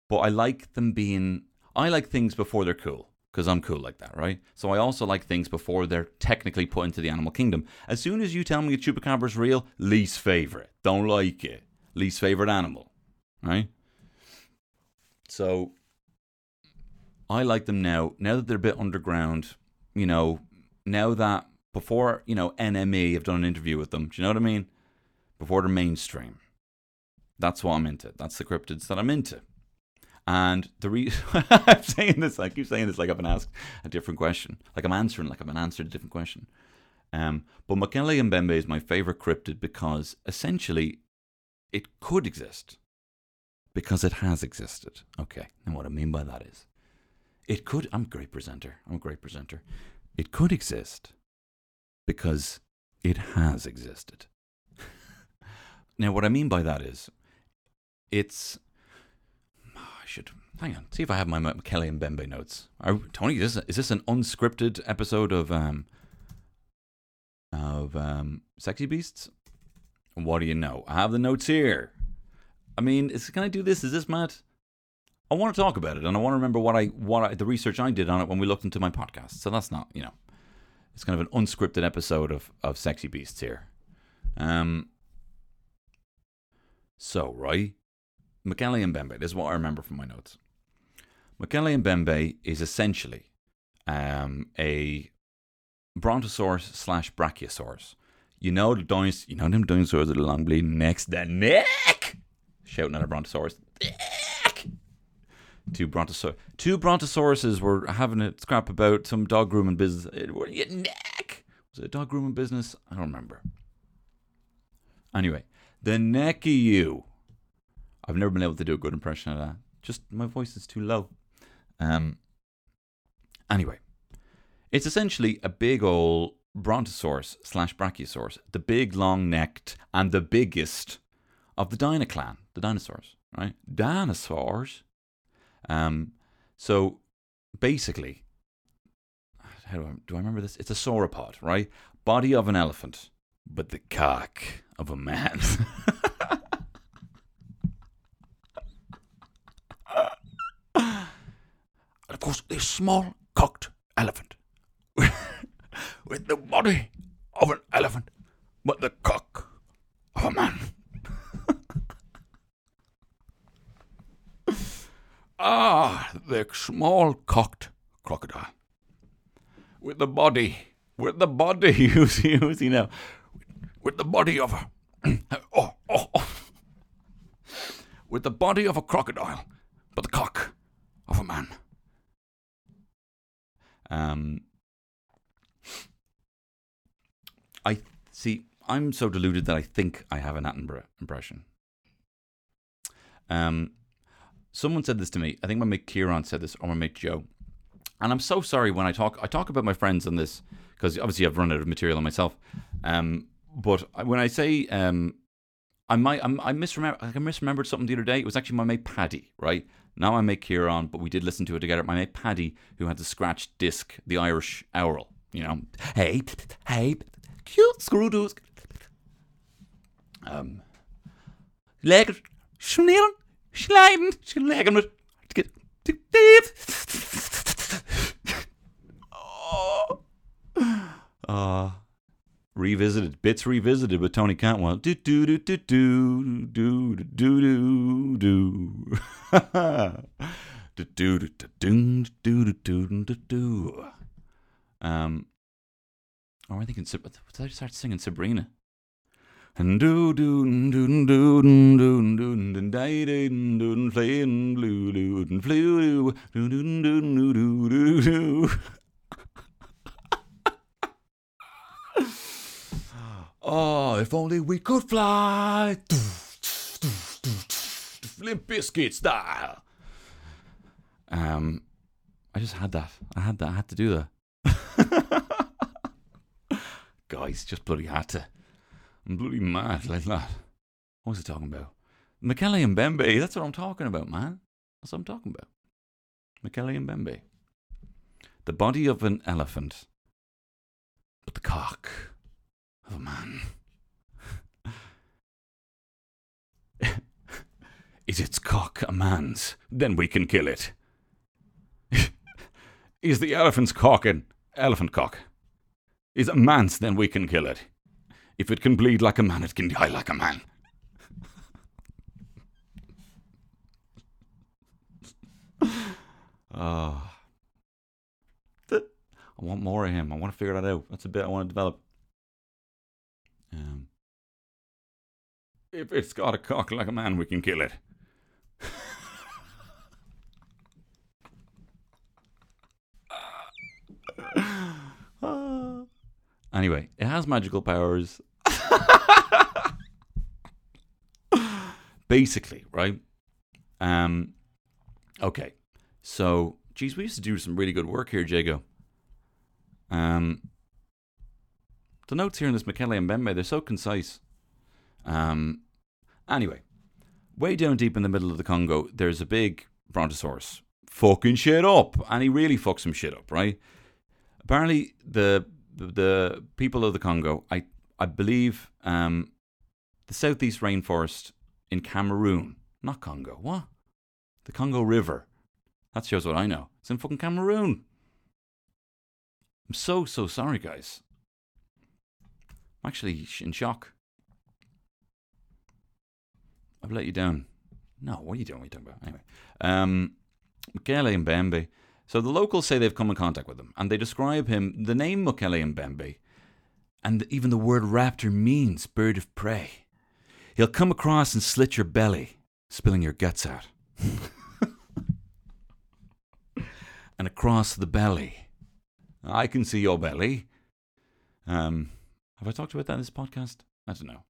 but I like them being. I like things before they're cool because I'm cool like that, right? So I also like things before they're technically put into the animal kingdom. As soon as you tell me a chupacabra's real, least favorite, don't like it, least favorite animal, right? So I like them now. Now that they're a bit underground, you know, now that before, you know, NME I've done an interview with them, do you know what I mean? Before they're mainstream. That's what I'm into. That's the cryptids that I'm into. And the reason I'm saying this, I keep saying this like I've been asked a different question. Like I'm answering, like I've been answered a different question. Um, but and Bembe is my favorite cryptid because essentially it could exist because it has existed. Okay, and what I mean by that is it could. I'm a great presenter. I'm a great presenter. It could exist because It has existed. now, what I mean by that is, it's. I should hang on. See if I have my Kelly and Bembe notes. Are, Tony, is this, is this an unscripted episode of um of um Sexy Beasts? What do you know? I have the notes here. I mean, is, can I do this? Is this mad? I want to talk about it, and I want to remember what I what I, the research I did on it when we looked into my podcast. So that's not, you know, it's kind of an unscripted episode of of Sexy Beasts here. Um. So right, Mokele Mbembe. This is what I remember from my notes. Mokele Mbembe is essentially um, a brontosaurus slash brachiosaurus. You know the dinosaurs, you know them dinosaurs with the long bleeding necks, the neck, shouting at a brontosaurus. Two brontosaurus, two brontosauruses were having a scrap about some dog grooming business. Neck? Was it a dog grooming business? I don't remember. Anyway, the neck of you. I've never been able to do a good impression of that. Just my voice is too low. Um. Anyway, it's essentially a big old brontosaurus slash brachiosaurus, the big long necked and the biggest of the Dinoclan, the dinosaurs, right? Dinosaurs. Um, so basically, how do I, do I remember this? It's a sauropod, right? Body of an elephant, but the cock of a man. and of course, this small cocked elephant with the body of an elephant, but the cock of a man. Ah, the small cocked crocodile. With the body, with the body, you see, you see now, with the body of a, oh, oh, oh, with the body of a crocodile, but the cock of a man. Um, I see. I'm so deluded that I think I have an Attenborough impression. Um, someone said this to me. I think my mate Kieran said this, or my mate Joe. And I'm so sorry when I talk. I talk about my friends on this because obviously I've run out of material on myself. Um, but when I say um, I might, I'm, I misremember. I misremembered something the other day. It was actually my mate Paddy, right? Now I make Kieran, but we did listen to it together. My mate Paddy, who had the scratch disc, the Irish owl. You know, hey, hey, cute screw doos. Um, leg, schneiden, schneiden mit. Oh. Uh, revisited bits revisited with Tony Cantwell. Do do do do do do do do do do do do do do do do do. Um, or I think in did I start singing Sabrina? Do do do do do do do do day day do playing blue do do do do do do do do do. Oh, if only we could fly. Limp Bizkit style. Um, I just had that. I had that. I had to do that. Guys, just bloody had to. I'm bloody mad like that. What was I talking about? Michele and Bembe. That's what I'm talking about, man. That's what I'm talking about. Michele and Bembe. The body of an elephant, but the cock of a man. Is its cock a man's? Then we can kill it. Is the elephant's cock an elephant cock? Is a man's? Then we can kill it. If it can bleed like a man, it can die like a man. oh. I want more of him. I want to figure that out. That's a bit I want to develop. Um, if it's got a cock like a man, we can kill it. anyway, it has magical powers. Basically, right? Um, okay. So, geez, we used to do some really good work here, Jago. Um, The notes here in this Mokele Mbembe, they're so concise. Um, anyway, way down deep in the middle of the Congo, there's a big brontosaurus fucking shit up, and he really fucks some shit up, right? Apparently, the the people of the Congo, I I believe, um, the southeast rainforest in Cameroon, not Congo, what? The Congo River. That shows what I know. It's in fucking Cameroon. I'm so so sorry, guys. I'm actually in shock. I've let you down. No, what are you doing? What are you talking about? Anyway, um, Mokele Mbembe. So the locals say they've come in contact with him, and they describe him, the name Mokele Mbembe, and even the word raptor means bird of prey. He'll come across and slit your belly, spilling your guts out. and across the belly. I can see your belly. Um, have I talked about that in this podcast? I don't know.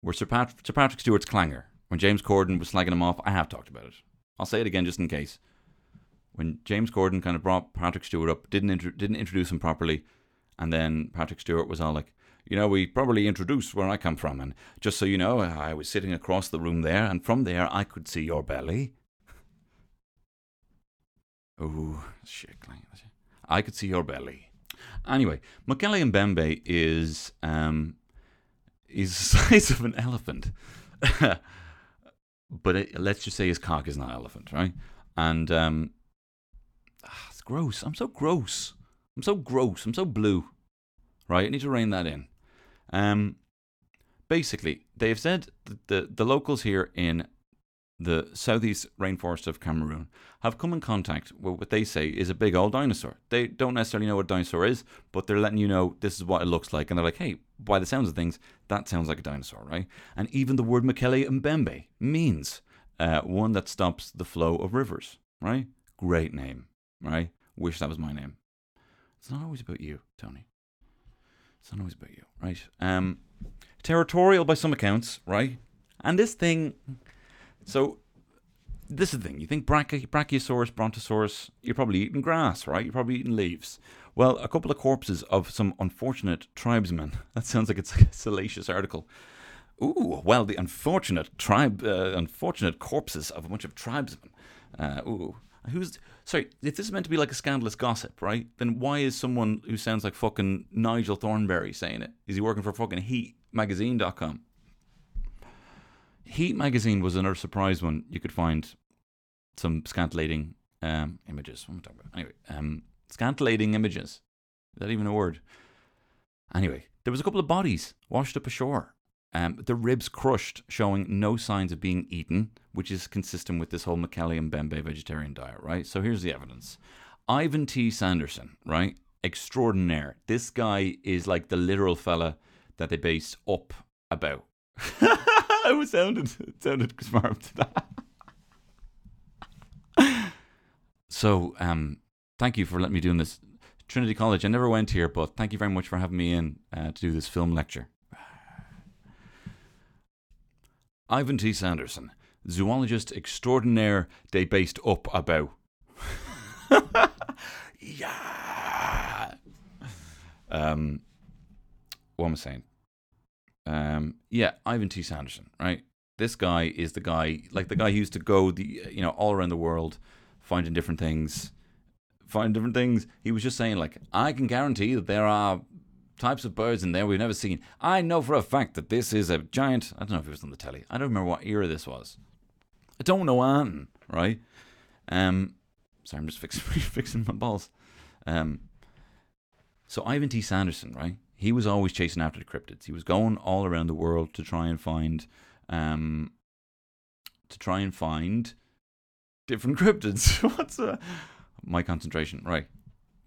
Where Sir, Pat- Sir Patrick Stewart's clanger, when James Corden was slagging him off, I have talked about it. I'll say it again just in case when James Corden kind of brought Patrick Stewart up, didn't intro- didn't introduce him properly, and then Patrick Stewart was all like, you know, we probably introduced where I come from, and just so you know, I was sitting across the room there, and from there I could see your belly. oh shit! I could see your belly. Anyway, Mokele Mbembe is um is the size of an elephant. but it, let's just say his cock is not elephant, right? And um, gross. I'm so gross. I'm so gross. I'm so blue. Right? I need to rein that in. Um, basically, they've said that the the locals here in the southeast rainforest of Cameroon have come in contact with what they say is a big old dinosaur. They don't necessarily know what a dinosaur is, but they're letting you know this is what it looks like. And they're like, hey, by the sounds of things, that sounds like a dinosaur, right? And even the word Mokele Mbembe means uh, one that stops the flow of rivers, right? Great name, right? Wish that was my name. It's not always about you, Tony. It's not always about you, right? Um, territorial by some accounts, right? And this thing so this is the thing. You think Brachio- Brachiosaurus, Brontosaurus, you're probably eating grass, right? You're probably eating leaves. Well, a couple of corpses of some unfortunate tribesmen. That sounds like it's a salacious article. Ooh, well, the unfortunate tribe, uh, unfortunate corpses of a bunch of tribesmen. Uh, ooh, who's sorry? If this is meant to be like a scandalous gossip, right? Then why is someone who sounds like fucking Nigel Thornberry saying it? Is he working for fucking HeatMagazine.com? Heat magazine was another surprise one. You could find some scintillating um, images. What am I talking about? Anyway, um, scintillating images. Is that even a word? Anyway, there was a couple of bodies washed up ashore. Um, the ribs crushed, showing no signs of being eaten, which is consistent with this whole Mokele Mbembe vegetarian diet, right? So here's the evidence. Ivan T. Sanderson, right? Extraordinaire. This guy is like the literal fella that they base up about. it sounded it sounded smart to that. so, um, thank you for letting me do this. Trinity College. I never went here, but thank you very much for having me in uh, to do this film lecture. Ivan T. Sanderson, zoologist extraordinaire, they based up about. yeah. Um, what am I saying? Um, yeah, Ivan T. Sanderson, right? This guy is the guy, like the guy who used to go the, you know, all around the world, finding different things, finding different things. He was just saying, like, I can guarantee that there are types of birds in there we've never seen. I know for a fact that this is a giant. I don't know if it was on the telly. I don't remember what era this was. I don't know Anton, right? Um, sorry, I'm just fixing fixing my balls. Um, so Ivan T. Sanderson, right? he was always chasing after the cryptids. He was going all around the world to try and find, um, to try and find different cryptids. What's uh, my concentration? Right.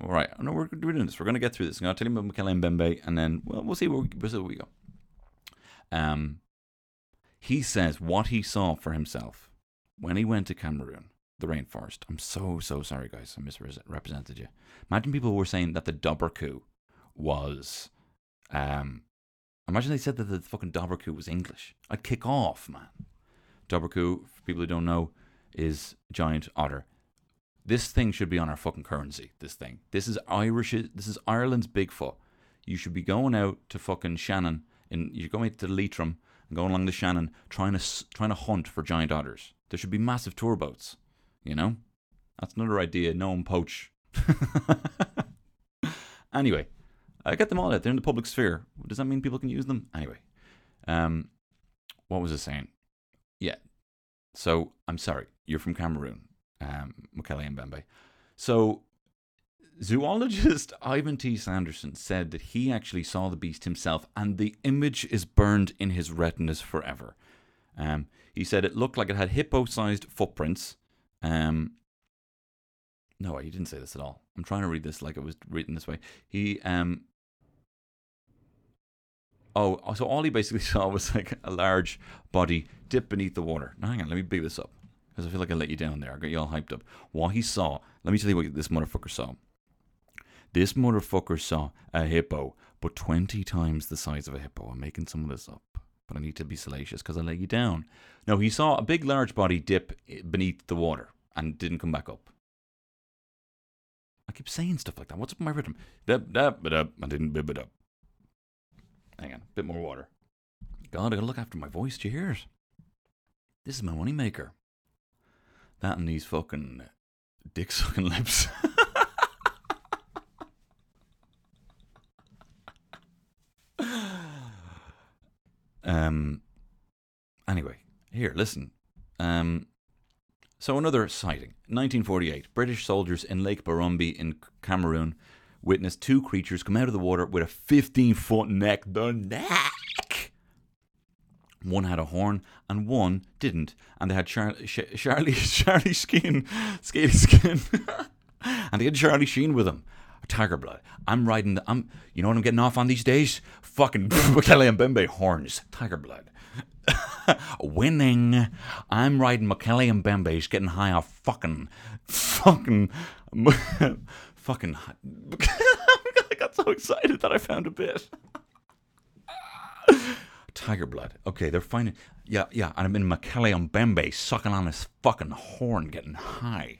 All right. No, we're, doing this. We're going to get through this. I'm going to tell you about Mokele Mbembe, and then well, we'll see where we, where we go. Um, he says what he saw for himself when he went to Cameroon, the rainforest. I'm so so sorry, guys. I misrepresented you. Imagine people were saying that the Dobhar-chú was um, imagine they said that the fucking Dobhar-chú was English. I'd kick off, man. Dobhar-chú, for people who don't know, is giant otter. This thing should be on our fucking currency. This thing. This is Irish. This is Ireland's Bigfoot. you should be going out to fucking Shannon, and you're going to Leitrim and going along the Shannon, trying to trying to hunt for giant otters. There should be massive tour boats. You know, that's another idea. No one poach. anyway, I get them all out. They're in the public sphere. Does that mean people can use them? Anyway, um, what was I saying? Yeah. So I'm sorry. You're from Cameroon, um, Mukele and Bembe. So zoologist Ivan T. Sanderson said that he actually saw the beast himself, and the image is burned in his retinas forever. Um, he said it looked like it had hippo-sized footprints. Um, no, he didn't say this at all. I'm trying to read this like it was written this way. He um. Oh, so all he basically saw was like a large body dip beneath the water. Now, hang on, let me big this up because I feel like I let you down there. I got you all hyped up. What he saw, let me tell you what this motherfucker saw. This motherfucker saw a hippo, but 20 times the size of a hippo. I'm making some of this up, but I need to be salacious because I let you down. No, he saw a big, large body dip beneath the water and didn't come back up. I keep saying stuff like that. What's up with my rhythm? Dip, dip, up. I didn't bib it up. Hang on, a bit more water. God, I gotta look after my voice. Do you hear it? This is my money maker. That and these fucking dick sucking lips. um. Anyway, here, listen. Um. So another sighting. 1948. British soldiers in Lake Barombi in Cameroon witnessed two creatures come out of the water with a 15 foot neck. The neck! One had a horn and one didn't. And they had Char- Sh- Charlie, Charlie skin, scaly skin. and they had Charlie Sheen with them. Tiger blood. I'm riding the. I'm. You know what I'm getting off on these days? Fucking Mukele and Bembe horns. Tiger blood. Winning. I'm riding Mukele and Bembe's getting high off fucking, fucking, fucking. I got so excited that I found a bit. Tiger blood. Okay, they're finding. Yeah, yeah. And I'm in Mukele and Bembe sucking on his fucking horn, getting high.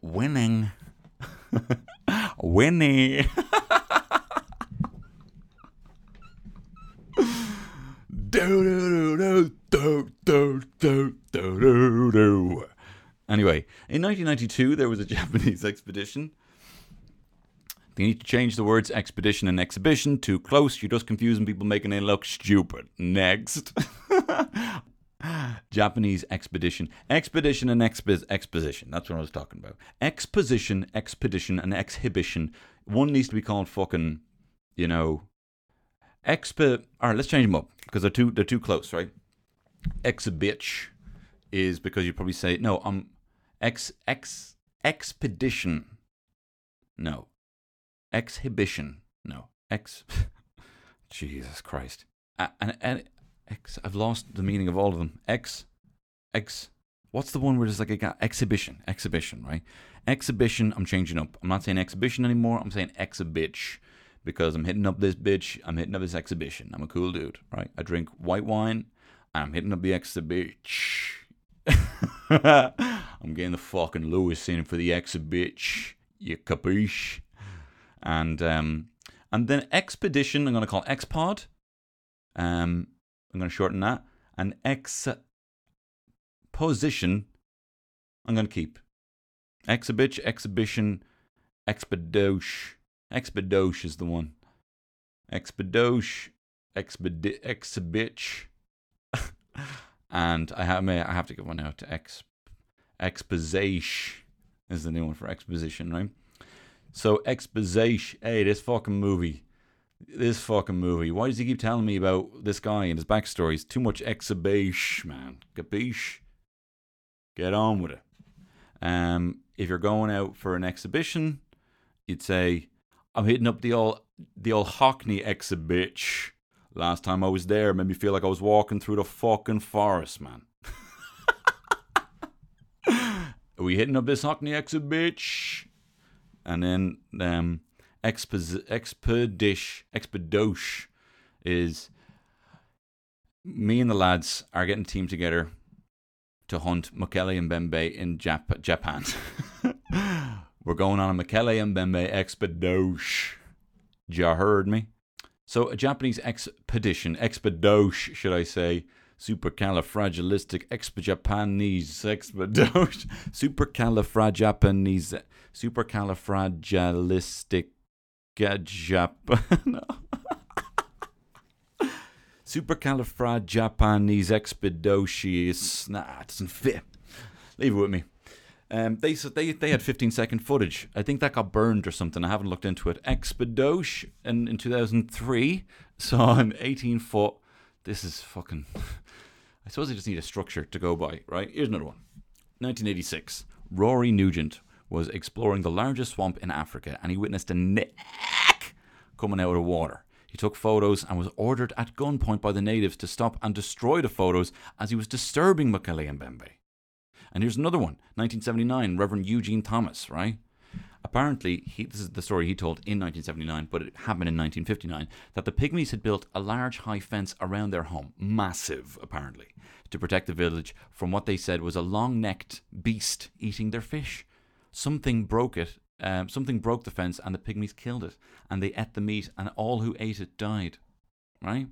Winning. Winnie. Anyway, in 1992, there was a Japanese expedition. They need to change the words expedition and exhibition. Too close. You're just confusing people, making it look stupid. Next. Japanese expedition. Expedition and expi- exposition. That's what I was talking about. Exposition, expedition, and exhibition. One needs to be called fucking, you know, expo. All right, let's change them up because they're too they're too close, right? Exhibitch is because you probably say no. Um, ex ex expedition. No, exhibition. No, ex. Jesus Christ. And and X. I've lost the meaning of all of them. X, X. What's the one where there's like a exhibition? Exhibition, right? Exhibition. I'm changing up. I'm not saying exhibition anymore. I'm saying exhibitch because I'm hitting up this bitch. I'm hitting up this exhibition. I'm a cool dude, right? I drink white wine. I'm hitting up the exhibitch. I'm getting the fucking Lewis in for the exhibitch. You capiche? And um, and then expedition. I'm gonna call expod. Um, I'm going to shorten that. And exposition, I'm going to keep. Exhibit, exhibition, expedoche. Expedoche is the one. Expedoche, expedi- and I have, I have to get one out to ex, exposition is the new one for exposition, right? So exposition, hey, this fucking movie this fucking movie. Why does he keep telling me about this guy and his backstory? It's too much exhibition, man. Capiche? Get on with it. Um, if you're going out for an exhibition, you'd say, I'm hitting up the old the old Hockney exhibit. Last time I was there, made me feel like I was walking through the fucking forest, man. Are we hitting up this Hockney exhibit? And then um expos- expedish expedoche is me and the lads are getting teamed together to hunt Mukele and Bembe in Jap- Japan. We're going on a Mukele and Bembe expedoche. Ya heard me? So a Japanese expedition, expedosh, should I say, supercalifragilistic exp-Japanese expedosh, supercalifragilistic, no. supercalifragilistic. Nah, it doesn't fit. Leave it with me. Um, they they they had 15 second footage. I think that got burned or something. I haven't looked into it. Expedosh in, in 2003 saw an 18 foot. This is fucking. I suppose I just need a structure to go by, right? Here's another one. 1986. Rory Nugent was exploring the largest swamp in Africa and he witnessed a neck coming out of water. He took photos and was ordered at gunpoint by the natives to stop and destroy the photos as he was disturbing Mokele Mbembe. And here's another one 1979, Reverend Eugene Thomas, right? Apparently, he, this is the story he told in 1979, but it happened in 1959, that the Pygmies had built a large high fence around their home, massive apparently, to protect the village from what they said was a long necked beast eating their fish. Something broke it, um, something broke the fence, and the Pygmies killed it, and they ate the meat, and all who ate it died. Right?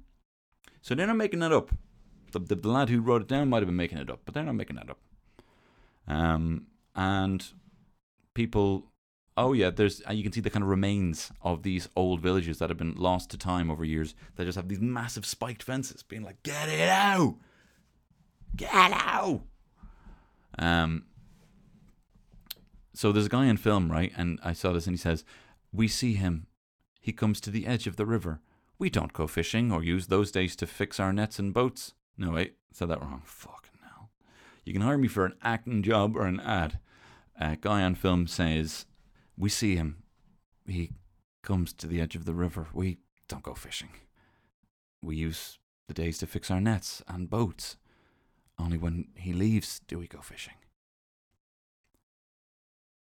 So they're not making that up. The, the, the lad who wrote it down might have been making it up, but they're not making that up. Um, and people, oh yeah, there's you can see the kind of remains of these old villages that have been lost to time over years. They just have these massive spiked fences, being like, "Get it out, get out." Um. So there's a guy in film, right? And I saw this, and he says, "We see him. He comes to the edge of the river. We don't go fishing or use those days to fix our nets and boats." No, wait, said that wrong. Fuck. You can hire me for an acting job or an ad. A guy on film says, We see him. He comes to the edge of the river. We don't go fishing. We use the days to fix our nets and boats. Only when he leaves do we go fishing.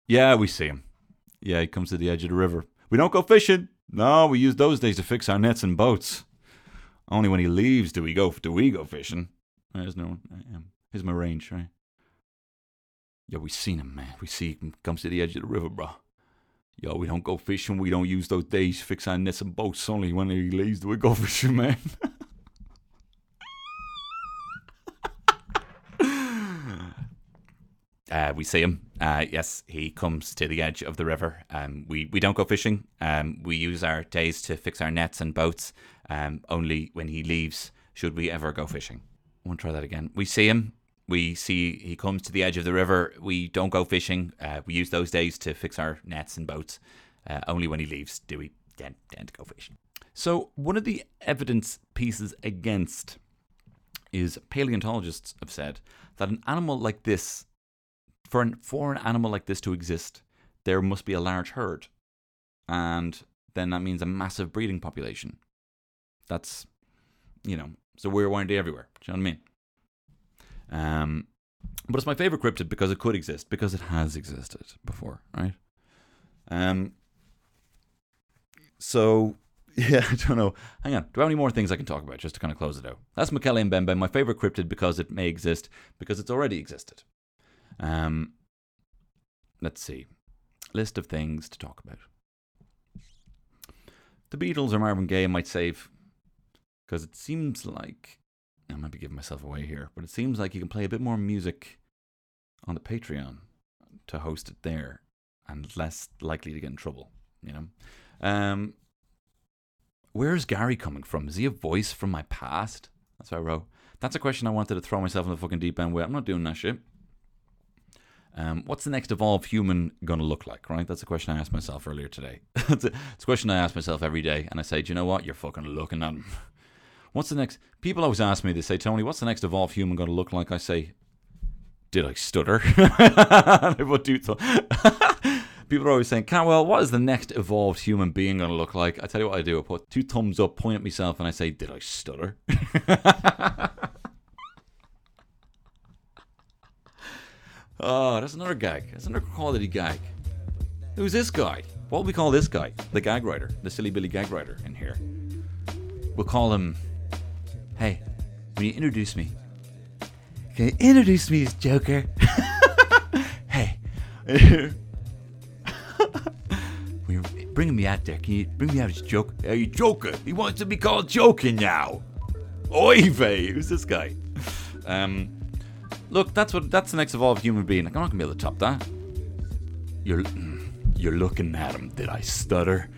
Yeah, we see him. Yeah, he comes to the edge of the river. We don't go fishing. No, we use those days to fix our nets and boats. Only when he leaves do we go do we go fishing. There's no one. Here's my range, right? Yeah, we seen him, man. We see him comes to the edge of the river, bro. Yo, we don't go fishing. We don't use those days fix our nets and boats. Only when he leaves do we go fishing, man. uh, we see him. Uh, yes, he comes to the edge of the river. Um, we, we don't go fishing. Um, we use our days to fix our nets and boats. Um, only when he leaves should we ever go fishing. I want to try that again. We see him. We see he comes to the edge of the river. We don't go fishing. Uh, we use those days to fix our nets and boats. Uh, only when he leaves do we then tend to go fishing. So, one of the evidence pieces against is paleontologists have said that an animal like this, for an, for an animal like this to exist, there must be a large herd. And then that means a massive breeding population. That's, you know, so we're day everywhere. Do you know what I mean? Um, but it's my favorite cryptid because it could exist, because it has existed before, right? Um. So yeah, I don't know. Hang on. Do I have any more things I can talk about just to kind of close it out? That's Mokele Mbembe, my favorite cryptid because it may exist, because it's already existed. Um, let's see. List of things to talk about. The Beatles or Marvin Gaye might save because it seems like I might be giving myself away here, but it seems like you can play a bit more music on the Patreon to host it there, and less likely to get in trouble. You know, um, where's Gary coming from? Is he a voice from my past? That's what I wrote. That's a question I wanted to throw myself in the fucking deep end with. I'm not doing that shit. Um, what's the next evolved human going to look like, right? That's a question I asked myself earlier today. it's, a, it's a question I ask myself every day, and I say, do you know what? You're fucking looking at him. What's the next? People always ask me, they say, Tony, what's the next evolved human going to look like? I say, did I stutter? People are always saying, Cantwell, what is the next evolved human being going to look like? I tell you what I do. I put two thumbs up, point at myself, and I say, did I stutter? oh, that's another gag. That's another quality gag. Who's this guy? What will we call this guy? The gag writer, the silly Billy gag writer in here. We'll call him when you introduce me, can you introduce me as Joker? hey. when, you, bringing me out there. Can you bring me out as Joker? Are you Joker. He wants to be called Joking now. Oy vey. Who's this guy? Um, look, that's what that's the next evolved human being. Like, I'm not gonna be able to top that. You're mm, you're looking at him. Did I stutter?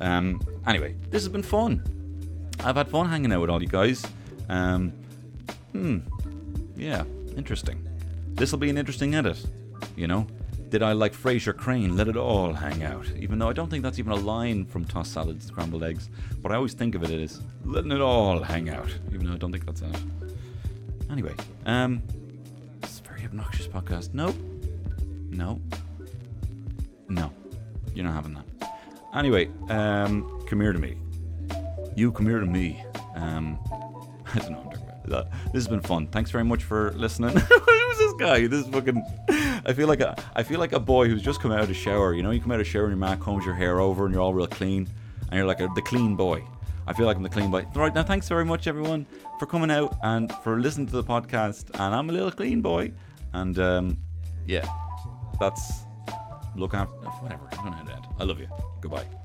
Um, anyway, this has been fun. I've had fun hanging out with all you guys. Um, hmm. Yeah, interesting. This will be an interesting edit. You know, did I like Frasier Crane? Let it all hang out. Even though I don't think that's even a line from tossed salads, scrambled eggs, but I always think of it as letting it all hang out. Even though I don't think that's it. Anyway, um, it's a very obnoxious podcast. Nope. No. No. You're not having that. Anyway, um, come here to me. You come here to me. Um, I don't know This has been fun. Thanks very much for listening. Who's this guy? This fucking. I feel like a. I feel like a boy who's just come out of the shower. You know, you come out of the shower and your man combs your hair over and you're all real clean, and you're like a, the clean boy. I feel like I'm the clean boy. Right now, thanks very much everyone for coming out and for listening to the podcast. And I'm a little clean boy, and um, yeah, that's look after whatever. I'm gonna end. I love you. Goodbye.